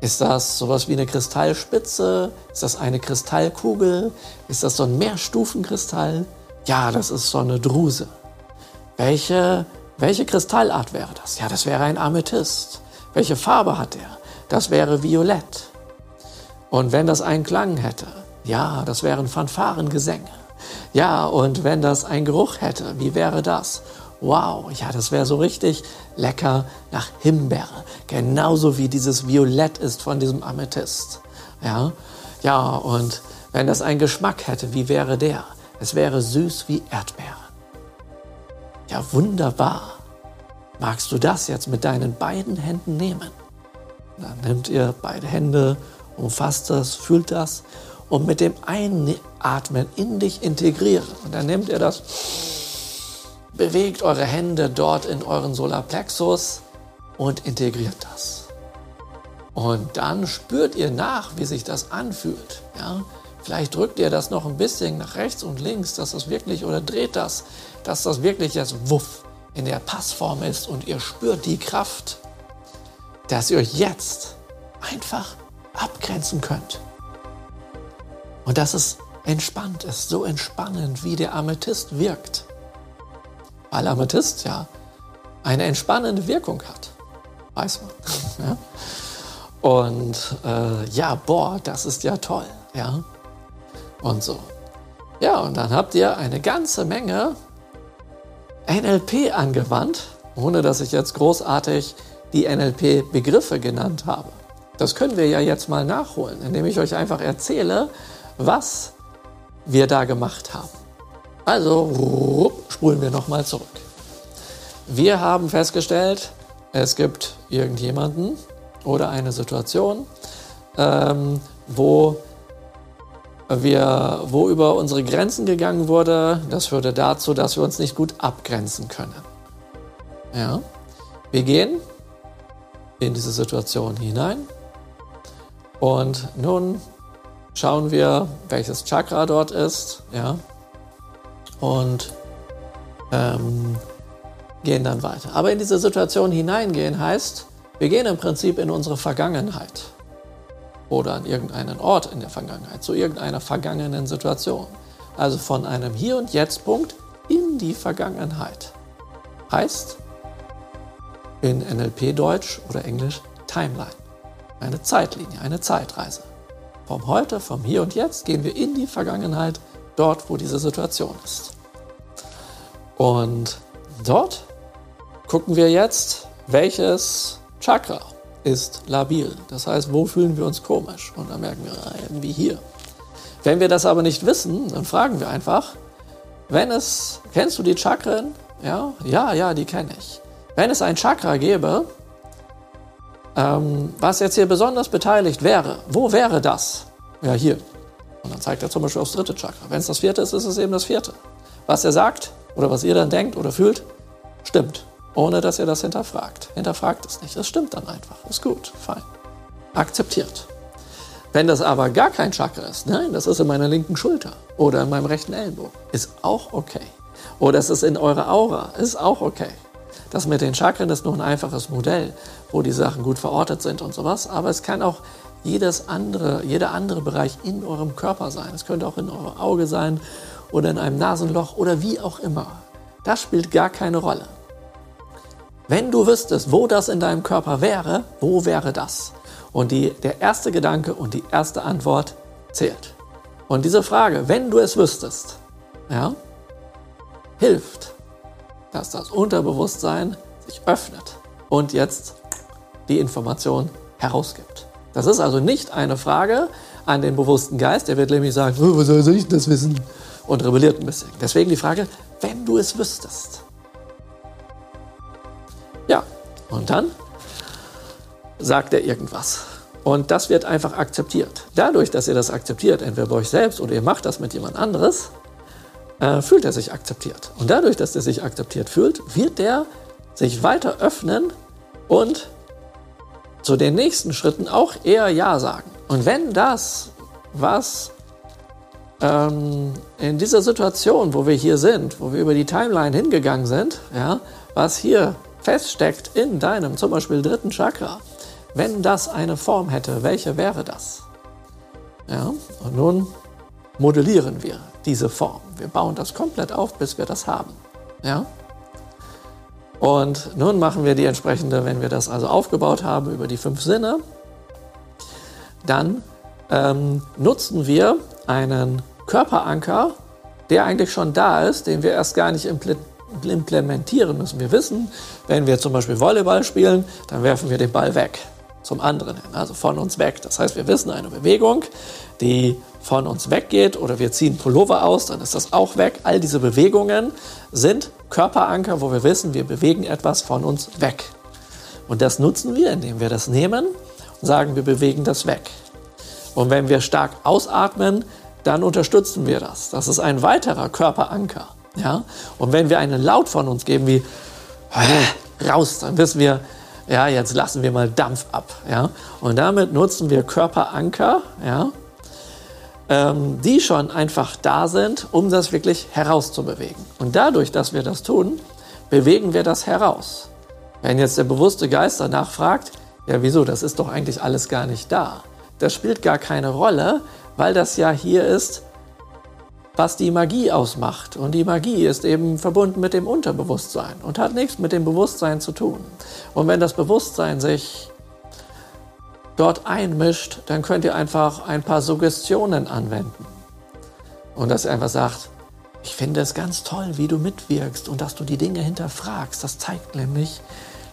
Ist das sowas wie eine Kristallspitze? Ist das eine Kristallkugel? Ist das so ein Mehrstufenkristall? Ja, das ist so eine Druse. Welche, welche Kristallart wäre das? Ja, das wäre ein Amethyst. Welche Farbe hat er? Das wäre violett. Und wenn das einen Klang hätte, ja, das wären Fanfarengesänge. Ja, und wenn das einen Geruch hätte, wie wäre das? Wow, ja, das wäre so richtig lecker nach Himbeere. Genauso wie dieses Violett ist von diesem Amethyst. Ja, ja, und wenn das einen Geschmack hätte, wie wäre der? Es wäre süß wie Erdbeeren. Ja, wunderbar. Magst du das jetzt mit deinen beiden Händen nehmen? Dann nimmt ihr beide Hände, umfasst das, fühlt das und mit dem Einatmen in dich integrieren. Und dann nehmt ihr das, bewegt eure Hände dort in euren Solarplexus und integriert das. Und dann spürt ihr nach, wie sich das anfühlt. Ja? Vielleicht drückt ihr das noch ein bisschen nach rechts und links, dass das wirklich, oder dreht das, dass das wirklich jetzt Wuff in der Passform ist und ihr spürt die Kraft, dass ihr euch jetzt einfach abgrenzen könnt. Und dass es entspannt ist, so entspannend, wie der Amethyst wirkt. Weil Amethyst ja eine entspannende Wirkung hat. Weiß man. ja? Und äh, ja, boah, das ist ja toll. Ja? Und so. Ja, und dann habt ihr eine ganze Menge NLP angewandt, ohne dass ich jetzt großartig die NLP-Begriffe genannt habe. Das können wir ja jetzt mal nachholen, indem ich euch einfach erzähle, was wir da gemacht haben. Also spulen wir nochmal zurück. Wir haben festgestellt, es gibt irgendjemanden oder eine Situation, ähm, wo wir, wo über unsere Grenzen gegangen wurde. Das führte dazu, dass wir uns nicht gut abgrenzen können. Ja, wir gehen in diese Situation hinein und nun schauen wir, welches Chakra dort ist, ja, und ähm, gehen dann weiter. Aber in diese Situation hineingehen heißt, wir gehen im Prinzip in unsere Vergangenheit oder an irgendeinen Ort in der Vergangenheit, zu irgendeiner vergangenen Situation. Also von einem Hier- und Jetzt-Punkt in die Vergangenheit. Heißt in NLP-Deutsch oder Englisch Timeline. Eine Zeitlinie, eine Zeitreise. Vom Heute, vom Hier und Jetzt gehen wir in die Vergangenheit, dort, wo diese Situation ist. Und dort gucken wir jetzt, welches Chakra ist labil. Das heißt, wo fühlen wir uns komisch? Und dann merken wir, ah, irgendwie hier. Wenn wir das aber nicht wissen, dann fragen wir einfach, wenn es, kennst du die Chakren Ja, ja, ja, die kenne ich. Wenn es ein Chakra gäbe, ähm, was jetzt hier besonders beteiligt wäre, wo wäre das? Ja, hier. Und dann zeigt er zum Beispiel aufs dritte Chakra. Wenn es das vierte ist, ist es eben das vierte. Was er sagt oder was ihr dann denkt oder fühlt, stimmt. Ohne dass ihr das hinterfragt. Hinterfragt es nicht. Das stimmt dann einfach. Ist gut, fein. Akzeptiert. Wenn das aber gar kein Chakra ist, nein, das ist in meiner linken Schulter oder in meinem rechten Ellenbogen, ist auch okay. Oder es ist in eurer Aura, ist auch okay. Das mit den Chakren ist nur ein einfaches Modell, wo die Sachen gut verortet sind und sowas. Aber es kann auch jedes andere, jeder andere Bereich in eurem Körper sein. Es könnte auch in eurem Auge sein oder in einem Nasenloch oder wie auch immer. Das spielt gar keine Rolle. Wenn du wüsstest, wo das in deinem Körper wäre, wo wäre das? Und die, der erste Gedanke und die erste Antwort zählt. Und diese Frage, wenn du es wüsstest, ja, hilft, dass das Unterbewusstsein sich öffnet und jetzt die Information herausgibt. Das ist also nicht eine Frage an den bewussten Geist, der wird nämlich sagen, oh, was soll ich das wissen? Und rebelliert ein bisschen. Deswegen die Frage, wenn du es wüsstest. Ja, und dann sagt er irgendwas. Und das wird einfach akzeptiert. Dadurch, dass ihr das akzeptiert, entweder bei euch selbst oder ihr macht das mit jemand anderes, äh, fühlt er sich akzeptiert. Und dadurch, dass er sich akzeptiert fühlt, wird er sich weiter öffnen und zu den nächsten Schritten auch eher Ja sagen. Und wenn das, was ähm, in dieser Situation, wo wir hier sind, wo wir über die Timeline hingegangen sind, ja, was hier feststeckt in deinem zum Beispiel dritten Chakra, wenn das eine Form hätte, welche wäre das? Ja, und nun modellieren wir diese Form. Wir bauen das komplett auf, bis wir das haben. Ja? Und nun machen wir die entsprechende, wenn wir das also aufgebaut haben über die fünf Sinne, dann ähm, nutzen wir einen Körperanker, der eigentlich schon da ist, den wir erst gar nicht implementieren müssen. Wir wissen, wenn wir zum Beispiel Volleyball spielen, dann werfen wir den Ball weg zum anderen hin, also von uns weg. Das heißt, wir wissen eine Bewegung, die von uns weggeht oder wir ziehen Pullover aus, dann ist das auch weg. All diese Bewegungen sind Körperanker, wo wir wissen, wir bewegen etwas von uns weg. Und das nutzen wir, indem wir das nehmen und sagen, wir bewegen das weg. Und wenn wir stark ausatmen, dann unterstützen wir das. Das ist ein weiterer Körperanker. Ja? Und wenn wir einen Laut von uns geben wie raus, dann wissen wir, ja, jetzt lassen wir mal Dampf ab. Ja? Und damit nutzen wir Körperanker, ja, ähm, die schon einfach da sind, um das wirklich herauszubewegen. Und dadurch, dass wir das tun, bewegen wir das heraus. Wenn jetzt der bewusste Geist danach fragt, ja wieso, das ist doch eigentlich alles gar nicht da. Das spielt gar keine Rolle, weil das ja hier ist, was die Magie ausmacht. Und die Magie ist eben verbunden mit dem Unterbewusstsein und hat nichts mit dem Bewusstsein zu tun. Und wenn das Bewusstsein sich dort einmischt, dann könnt ihr einfach ein paar Suggestionen anwenden. Und dass ihr einfach sagt, ich finde es ganz toll, wie du mitwirkst und dass du die Dinge hinterfragst. Das zeigt nämlich,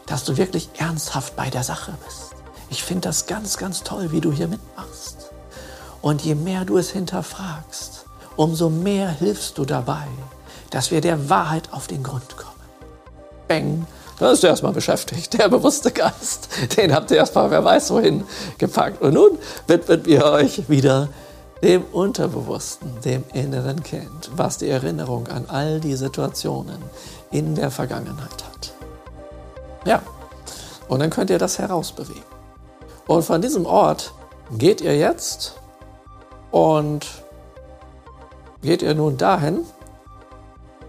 dass du wirklich ernsthaft bei der Sache bist. Ich finde das ganz, ganz toll, wie du hier mitmachst. Und je mehr du es hinterfragst, umso mehr hilfst du dabei, dass wir der Wahrheit auf den Grund kommen. Bang, da ist er erstmal beschäftigt. Der bewusste Geist, den habt ihr erstmal, wer weiß wohin, gepackt. Und nun widmet ihr euch wieder dem Unterbewussten, dem inneren Kind, was die Erinnerung an all die Situationen in der Vergangenheit hat. Ja, und dann könnt ihr das herausbewegen. Und von diesem Ort geht ihr jetzt und geht ihr nun dahin,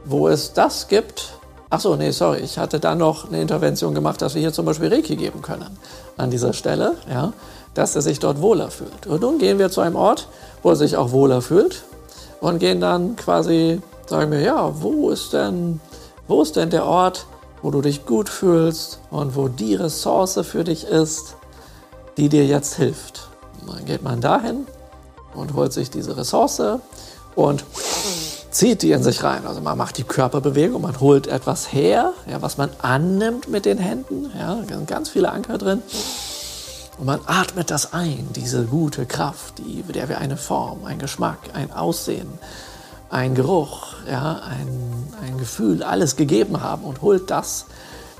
wo es das gibt, Ach so, nee, sorry, ich hatte da noch eine Intervention gemacht, dass wir hier zum Beispiel Reiki geben können an dieser Stelle, ja, dass er sich dort wohler fühlt. Und nun gehen wir zu einem Ort, wo er sich auch wohler fühlt und gehen dann quasi, sagen wir, ja, wo ist denn, wo ist denn der Ort, wo du dich gut fühlst und wo die Ressource für dich ist, die dir jetzt hilft. Und dann geht man dahin und holt sich diese Ressource und zieht die in sich rein. Also man macht die Körperbewegung, man holt etwas her, ja, was man annimmt mit den Händen. Ja, da sind ganz viele Anker drin. Und man atmet das ein, diese gute Kraft, die, der wir eine Form, ein Geschmack, ein Aussehen ein Geruch, ja, ein, ein Gefühl, alles gegeben haben und holt das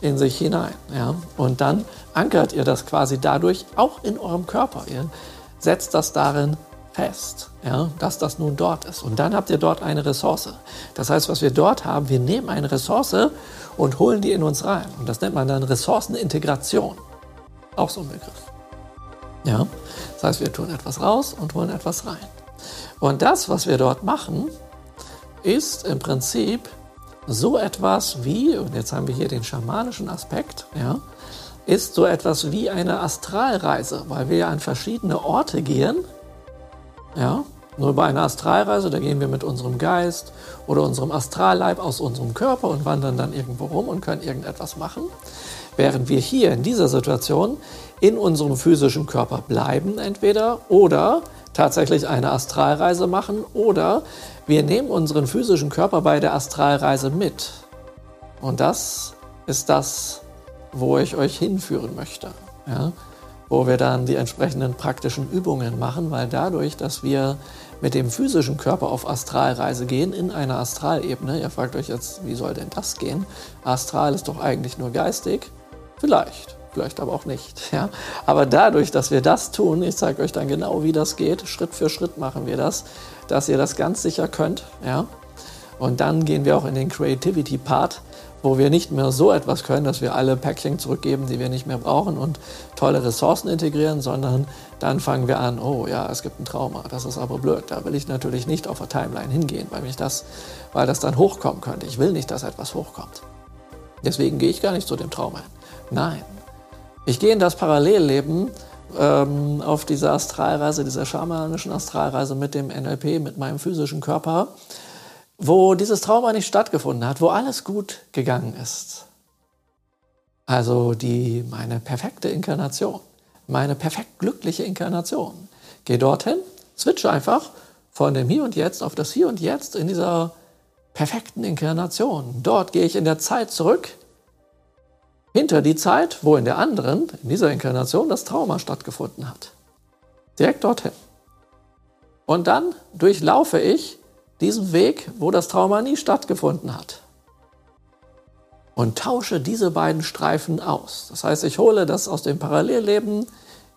in sich hinein. Ja? Und dann ankert ihr das quasi dadurch auch in eurem Körper. Ihr setzt das darin fest, ja, dass das nun dort ist. Und dann habt ihr dort eine Ressource. Das heißt, was wir dort haben, wir nehmen eine Ressource und holen die in uns rein. Und das nennt man dann Ressourcenintegration. Auch so ein Begriff. Ja? Das heißt, wir tun etwas raus und holen etwas rein. Und das, was wir dort machen, ist im Prinzip so etwas wie, und jetzt haben wir hier den schamanischen Aspekt, ja, ist so etwas wie eine Astralreise, weil wir ja an verschiedene Orte gehen. Ja, nur bei einer Astralreise, da gehen wir mit unserem Geist oder unserem Astralleib aus unserem Körper und wandern dann irgendwo rum und können irgendetwas machen. Während wir hier in dieser Situation in unserem physischen Körper bleiben, entweder oder tatsächlich eine Astralreise machen oder wir nehmen unseren physischen Körper bei der Astralreise mit. Und das ist das, wo ich euch hinführen möchte. Ja? Wo wir dann die entsprechenden praktischen Übungen machen, weil dadurch, dass wir mit dem physischen Körper auf Astralreise gehen, in einer Astralebene, ihr fragt euch jetzt, wie soll denn das gehen? Astral ist doch eigentlich nur geistig. Vielleicht vielleicht aber auch nicht. Ja? Aber dadurch, dass wir das tun, ich zeige euch dann genau, wie das geht, Schritt für Schritt machen wir das, dass ihr das ganz sicher könnt. Ja? Und dann gehen wir auch in den Creativity-Part, wo wir nicht mehr so etwas können, dass wir alle Päckchen zurückgeben, die wir nicht mehr brauchen und tolle Ressourcen integrieren, sondern dann fangen wir an, oh ja, es gibt ein Trauma, das ist aber blöd. Da will ich natürlich nicht auf der Timeline hingehen, weil, mich das, weil das dann hochkommen könnte. Ich will nicht, dass etwas hochkommt. Deswegen gehe ich gar nicht zu dem Trauma. Nein, ich gehe in das Parallelleben ähm, auf dieser Astralreise, dieser schamanischen Astralreise mit dem NLP, mit meinem physischen Körper, wo dieses Trauma nicht stattgefunden hat, wo alles gut gegangen ist. Also die, meine perfekte Inkarnation, meine perfekt glückliche Inkarnation. Geh dorthin, switche einfach von dem Hier und Jetzt auf das Hier und Jetzt in dieser perfekten Inkarnation. Dort gehe ich in der Zeit zurück hinter die Zeit, wo in der anderen, in dieser Inkarnation, das Trauma stattgefunden hat. Direkt dorthin. Und dann durchlaufe ich diesen Weg, wo das Trauma nie stattgefunden hat. Und tausche diese beiden Streifen aus. Das heißt, ich hole das aus dem Parallelleben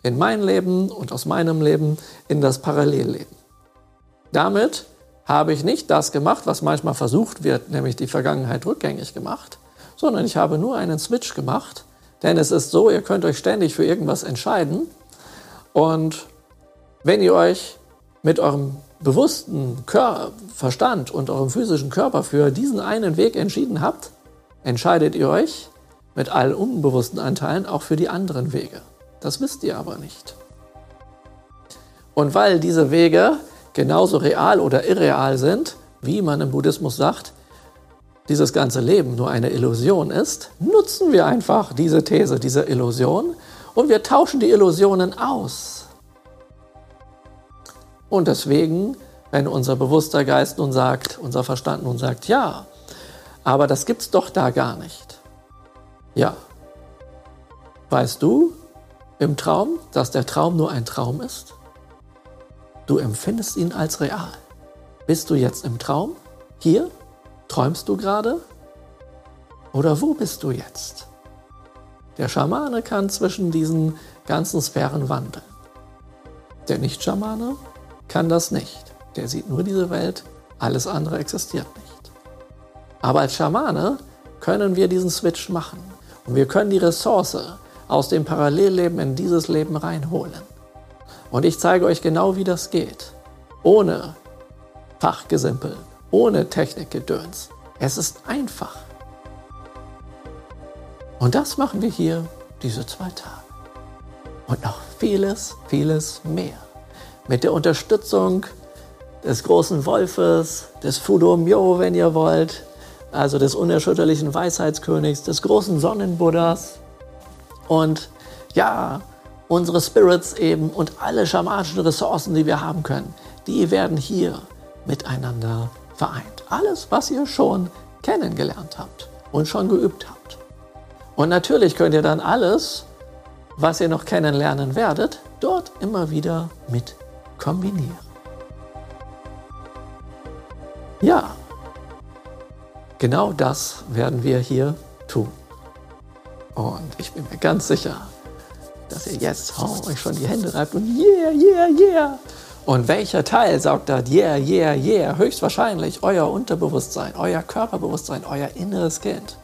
in mein Leben und aus meinem Leben in das Parallelleben. Damit habe ich nicht das gemacht, was manchmal versucht wird, nämlich die Vergangenheit rückgängig gemacht, sondern ich habe nur einen Switch gemacht. Denn es ist so, ihr könnt euch ständig für irgendwas entscheiden. Und wenn ihr euch mit eurem bewussten Kör Verstand und eurem physischen Körper für diesen einen Weg entschieden habt, entscheidet ihr euch mit allen unbewussten Anteilen auch für die anderen Wege. Das wisst ihr aber nicht. Und weil diese Wege genauso real oder irreal sind, wie man im Buddhismus sagt, dieses ganze Leben nur eine Illusion ist, nutzen wir einfach diese These, diese Illusion und wir tauschen die Illusionen aus. Und deswegen, wenn unser bewusster Geist nun sagt, unser Verstand nun sagt, ja, aber das gibt's doch da gar nicht. Ja. Weißt du im Traum, dass der Traum nur ein Traum ist? Du empfindest ihn als real. Bist du jetzt im Traum? Hier? Träumst du gerade? Oder wo bist du jetzt? Der Schamane kann zwischen diesen ganzen Sphären wandeln. Der Nicht-Schamane kann das nicht. Der sieht nur diese Welt, alles andere existiert nicht. Aber als Schamane können wir diesen Switch machen und wir können die Ressource aus dem Parallelleben in dieses Leben reinholen. Und ich zeige euch genau, wie das geht. Ohne Fachgesimpel, ohne Technikgedöns. Es ist einfach. Und das machen wir hier diese zwei Tage. Und noch vieles, vieles mehr. Mit der Unterstützung des großen Wolfes, des Fudomyo, wenn ihr wollt, also des unerschütterlichen Weisheitskönigs, des großen Sonnenbuddhas und ja, unsere Spirits eben und alle schamanischen Ressourcen, die wir haben können, die werden hier miteinander vereint. Alles, was ihr schon kennengelernt habt und schon geübt habt. Und natürlich könnt ihr dann alles, was ihr noch kennenlernen werdet, dort immer wieder mit kombinieren. Ja, genau das werden wir hier tun. Und ich bin mir ganz sicher, dass ihr jetzt oh, euch schon die Hände reibt und yeah, yeah, yeah. Und welcher Teil sagt das yeah, yeah, yeah? Höchstwahrscheinlich euer Unterbewusstsein, euer Körperbewusstsein, euer inneres Kind,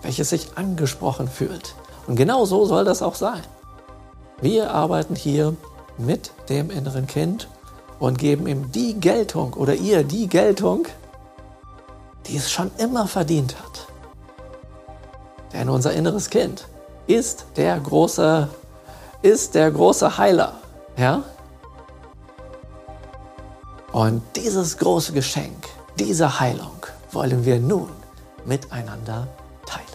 welches sich angesprochen fühlt. Und genau so soll das auch sein. Wir arbeiten hier mit dem inneren Kind und geben ihm die Geltung oder ihr die Geltung, die es schon immer verdient hat. Denn unser inneres Kind ist der große, ist der große Heiler. Ja? Und dieses große Geschenk, diese Heilung wollen wir nun miteinander teilen.